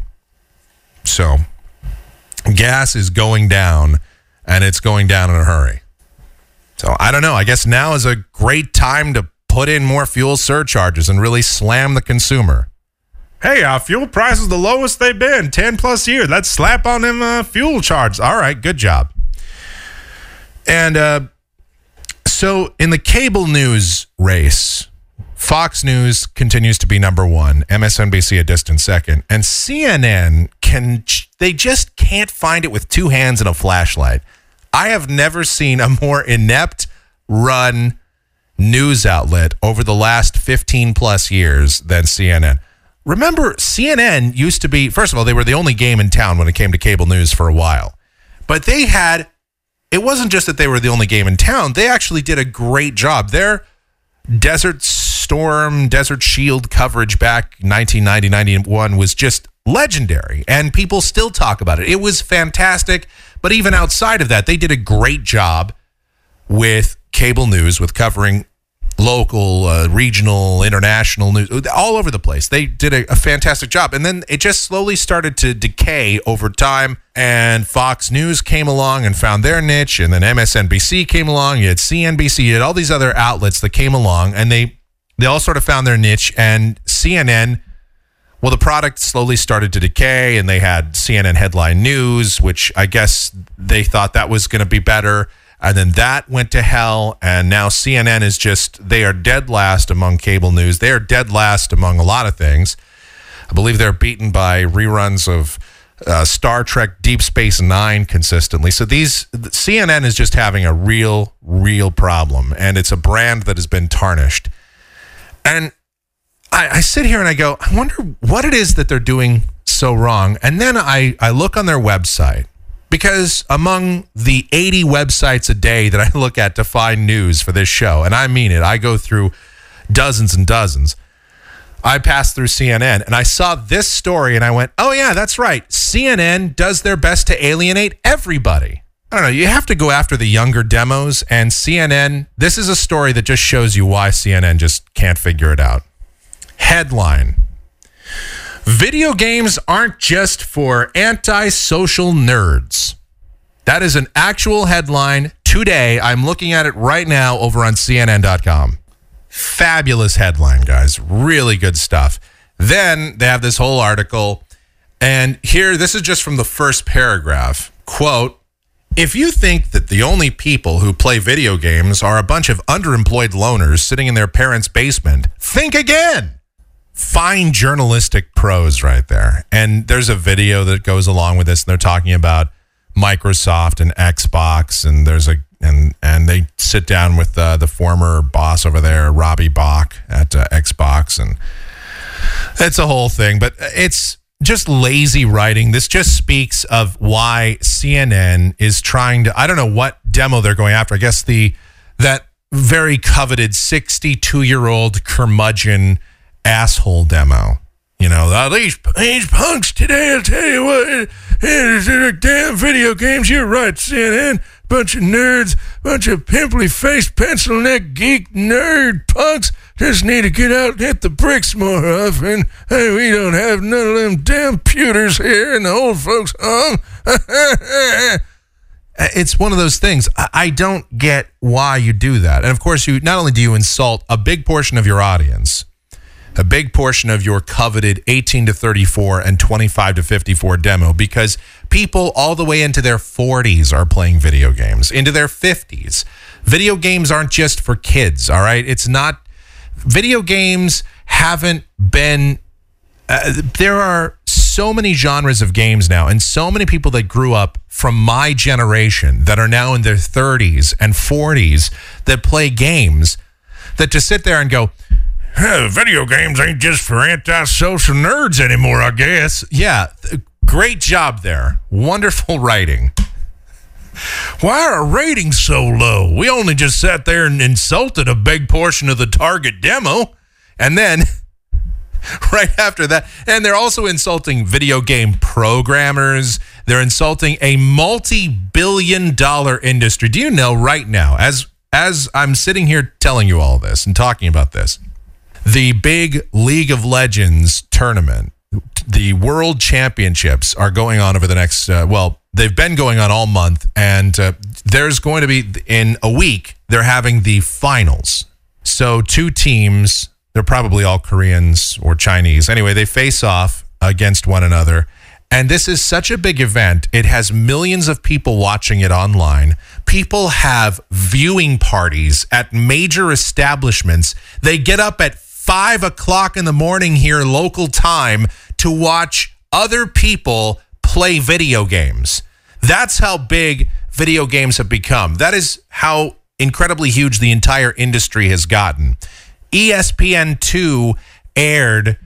So gas is going down and it's going down in a hurry. So I don't know. I guess now is a great time to put in more fuel surcharges and really slam the consumer. Hey, our fuel price is the lowest they've been 10 plus years. Let's slap on them uh, fuel charges. All right, good job. And uh, so in the cable news race, Fox News continues to be number one, MSNBC a distant second, and CNN can they just can't find it with two hands and a flashlight. I have never seen a more inept run news outlet over the last 15 plus years than CNN. Remember, CNN used to be, first of all, they were the only game in town when it came to cable news for a while. But they had, it wasn't just that they were the only game in town, they actually did a great job. Their Desert Storm, Desert Shield coverage back 1990, 91 was just legendary, and people still talk about it. It was fantastic, but even outside of that, they did a great job with cable news, with covering local, uh, regional, international news, all over the place. They did a, a fantastic job. And then it just slowly started to decay over time. And Fox News came along and found their niche. And then MSNBC came along. You had CNBC, you had all these other outlets that came along and they, they all sort of found their niche. And CNN, well, the product slowly started to decay and they had CNN headline news, which I guess they thought that was going to be better. And then that went to hell. And now CNN is just, they are dead last among cable news. They are dead last among a lot of things. I believe they're beaten by reruns of uh, Star Trek Deep Space Nine consistently. So these, CNN is just having a real, real problem. And it's a brand that has been tarnished. And I, I sit here and I go, I wonder what it is that they're doing so wrong. And then I, I look on their website because among the 80 websites a day that I look at to find news for this show, and I mean it, I go through dozens and dozens. I passed through CNN and I saw this story and I went, oh, yeah, that's right. CNN does their best to alienate everybody. I don't know. You have to go after the younger demos, and CNN, this is a story that just shows you why CNN just can't figure it out. Headline Video games aren't just for antisocial nerds. That is an actual headline today. I'm looking at it right now over on CNN.com. Fabulous headline, guys. Really good stuff. Then they have this whole article. And here, this is just from the first paragraph. Quote If you think that the only people who play video games are a bunch of underemployed loners sitting in their parents' basement, think again fine journalistic prose right there. And there's a video that goes along with this, and they're talking about Microsoft and Xbox, and there's a and and they sit down with uh, the former boss over there, Robbie Bach at uh, Xbox, and it's a whole thing. But it's just lazy writing. This just speaks of why CNN is trying to. I don't know what demo they're going after. I guess the that very coveted 62 year old curmudgeon asshole demo. You know, "Oh, these these punks today. I'll tell you what, they're damn video games. You're right, CNN. Bunch of nerds, bunch of pimply faced pencil neck geek nerd punks. Just need to get out and hit the bricks more often. Hey, we don't have none of them damn pewters here in the old folks' home. Uh, it's one of those things. I don't get why you do that. And of course, you not only do you insult a big portion of your audience, a big portion of your coveted 18 to 34 and 25 to 54 demo because people all the way into their 40s are playing video games, into their 50s. Video games aren't just for kids, all right? It's not, video games haven't been uh, there are so many genres of games now and so many people that grew up from my generation that are now in their 30s and 40s that play games that to sit there and go "Huh, video games ain't just for antisocial nerds anymore i guess yeah great job there wonderful writing why are our ratings so low we only just sat there and insulted a big portion of the target demo and then right after that. And they're also insulting video game programmers. They're insulting a multi-billion dollar industry. Do you know right now, as as I'm sitting here telling you all this and talking about this, the big League of Legends tournament, the World Championships are going on over the next. Uh, well, they've been going on all month, and uh, there's going to be in a week. They're having the finals. So two teams, they're probably all Koreans or Chinese. Anyway, they face off against one another. And this is such a big event. It has millions of people watching it online. People have viewing parties at major establishments. They get up at five o'clock in the morning here, local time, to watch other people play video games. That's how big video games have become. That is how incredibly huge the entire industry has gotten. E ESPN2 aired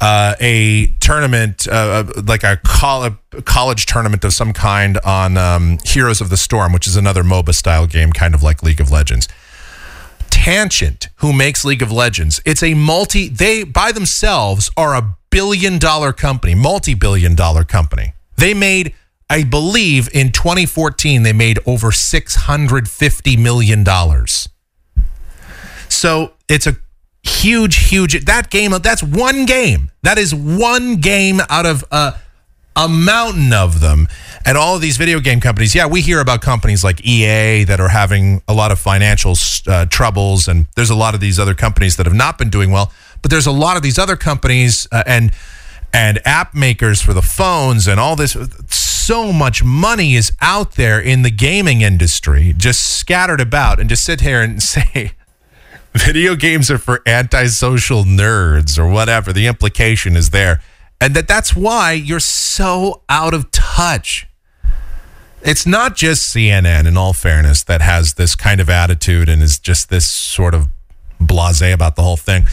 uh, a tournament, uh, like a coll- college tournament of some kind on um, Heroes of the Storm, which is another MOBA style game, kind of like League of Legends. Tencent, who makes League of Legends, it's a multi, they by themselves are a billion dollar company, multi billion dollar company. They made, I believe in 2014, they made over $650 million. So it's a huge, huge. That game, that's one game. That is one game out of a, a mountain of them. And all of these video game companies, yeah, we hear about companies like EA that are having a lot of financial uh, troubles. And there's a lot of these other companies that have not been doing well. But there's a lot of these other companies uh, and and app makers for the phones and all this. So much money is out there in the gaming industry, just scattered about. And just sit here and say, video games are for antisocial nerds or whatever the implication is there and that that's why you're so out of touch it's not just CNN in all fairness that has this kind of attitude and is just this sort of blasé about the whole thing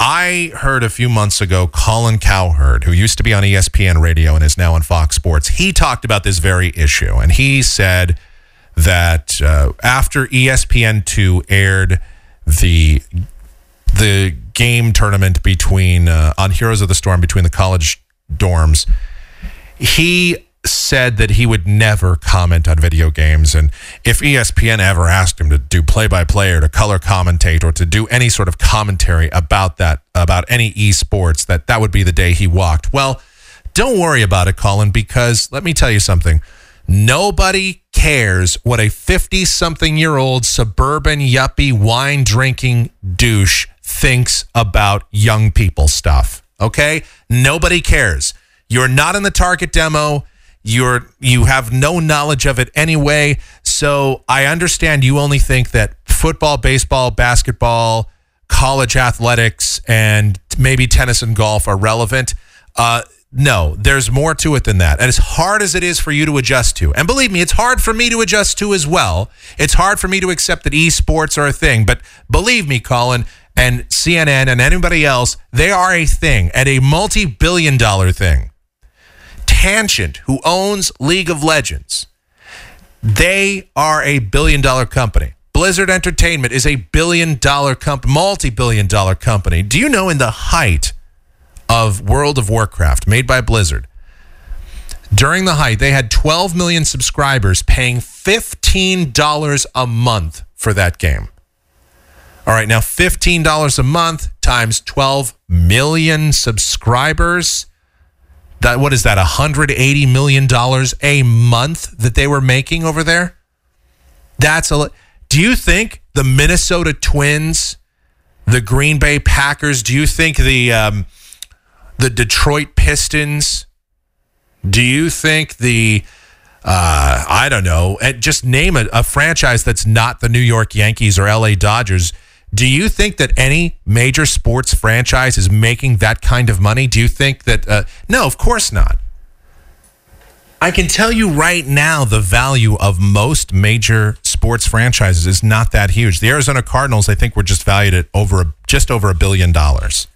I heard a few months ago Colin Cowherd, who used to be on ESPN radio and is now on Fox Sports, he talked about this very issue. And he said that uh, after ESPN2 aired the the game tournament between uh, on Heroes of the Storm between the college dorms, he said that he would never comment on video games. And if ESPN ever asked him to do play-by-play or to color commentate or to do any sort of commentary about that about any esports that that would be the day he walked. Well don't worry about it Colin because let me tell you something. Nobody cares what a 50 something year old suburban yuppie wine drinking douche thinks about young people stuff okay? Nobody cares. You're not in the target demo. You're you have no knowledge of it anyway. So i understand you only think that football baseball basketball college athletics and maybe tennis and golf are relevant. Uh, no there's more to it than that. And as hard as it is for you to adjust to and believe me it's hard for me to adjust to as well. It's hard for me to accept that esports are a thing. But believe me colin and cnn and anybody else they are a thing and a multi-billion dollar thing Tencent, who owns League of Legends, they are a billion dollar company. Blizzard Entertainment is a billion dollar company, multi billion dollar company. Do you know in the height of World of Warcraft made by Blizzard, during the height, they had 12 million subscribers paying $15 a month for that game. All right, now $15 a month times 12 million subscribers. That what is that 180 million dollars a month that they were making over there? That's a do you think the minnesota twins the green bay packers do you think the um, the detroit pistons do you think the uh, i don't know just name a, a franchise that's not the new york yankees or la dodgers do you think that any major sports franchise is making that kind of money? Do you think that? Uh, no, of course not. I can tell you right now the value of most major sports franchises is not that huge. The Arizona Cardinals, I think, were just valued at over a, just over a billion dollars,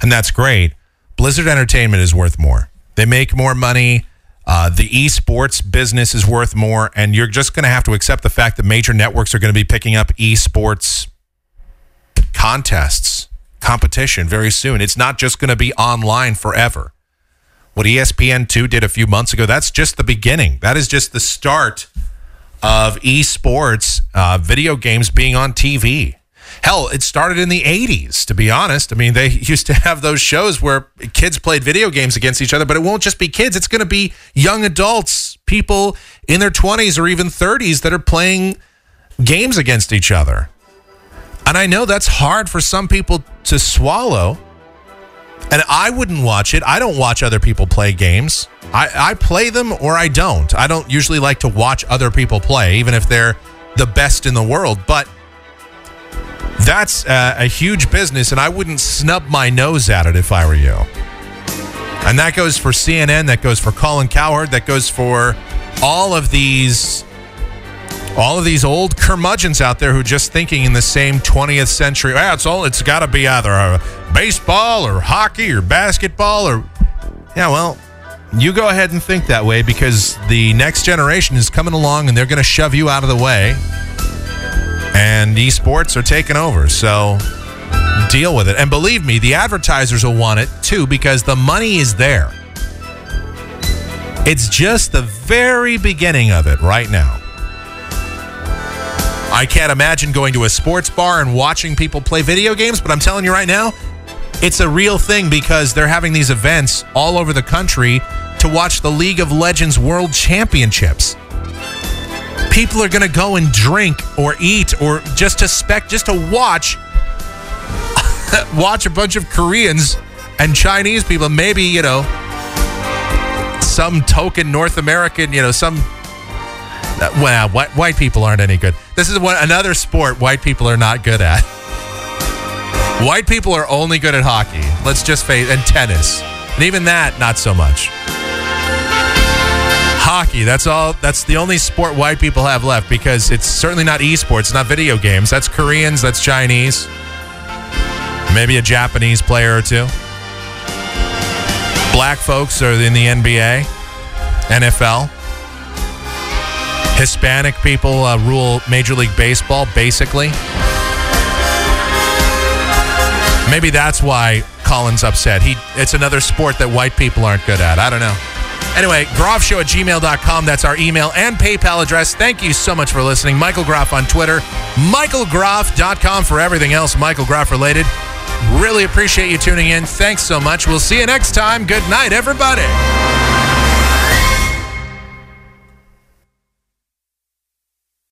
and that's great. Blizzard Entertainment is worth more. They make more money. Uh, the esports business is worth more, and you're just going to have to accept the fact that major networks are going to be picking up esports contests, competition very soon. It's not just going to be online forever. What E ESPN2 did a few months ago, that's just the beginning. That is just the start of esports, uh, video games being on TV. Hell, it started in the 80s, to be honest. I mean, they used to have those shows where kids played video games against each other, but it won't just be kids. It's going to be young adults, people in their 20s or even 30s that are playing games against each other. And I know that's hard for some people to swallow. And I wouldn't watch it. I don't watch other people play games. I, I play them or I don't. I don't usually like to watch other people play, even if they're the best in the world. But that's uh, a huge business, and I wouldn't snub my nose at it if I were you. And that goes for CNN, that goes for Colin Cowherd, that goes for all of these all of these old curmudgeons out there who are just thinking in the same 20th century. Ah, it's all. It's got to be either baseball or hockey or basketball or. Yeah, well, you go ahead and think that way because the next generation is coming along and they're going to shove you out of the way. And esports are taking over, so deal with it. And believe me, the advertisers will want it too because the money is there. It's just the very beginning of it right now. I can't imagine going to a sports bar and watching people play video games, but I'm telling you right now, it's a real thing because they're having these events all over the country to watch the League of Legends World Championships. People are going to go and drink or eat or just to spec just to watch watch a bunch of Koreans and Chinese people, maybe, you know, some token North American, you know, some uh, well, white, white people aren't any good. This is one another sport white people are not good at. White people are only good at hockey. Let's just face and tennis. And even that not so much. Hockey, that's all that's the only sport white people have left because it's certainly not esports, not video games. That's Koreans, that's Chinese. Maybe a Japanese player or two. Black folks are in the NBA, NFL. Hispanic people uh, rule Major League Baseball, basically. Maybe that's why Colin's upset. He it's another sport that white people aren't good at. I don't know. Anyway, groffshow at gmail.com. That's our email and PayPal address. Thank you so much for listening. Michael Groff on Twitter. MichaelGroff.com for everything else Michael Groff related. Really appreciate you tuning in. Thanks so much. We'll see you next time. Good night, everybody.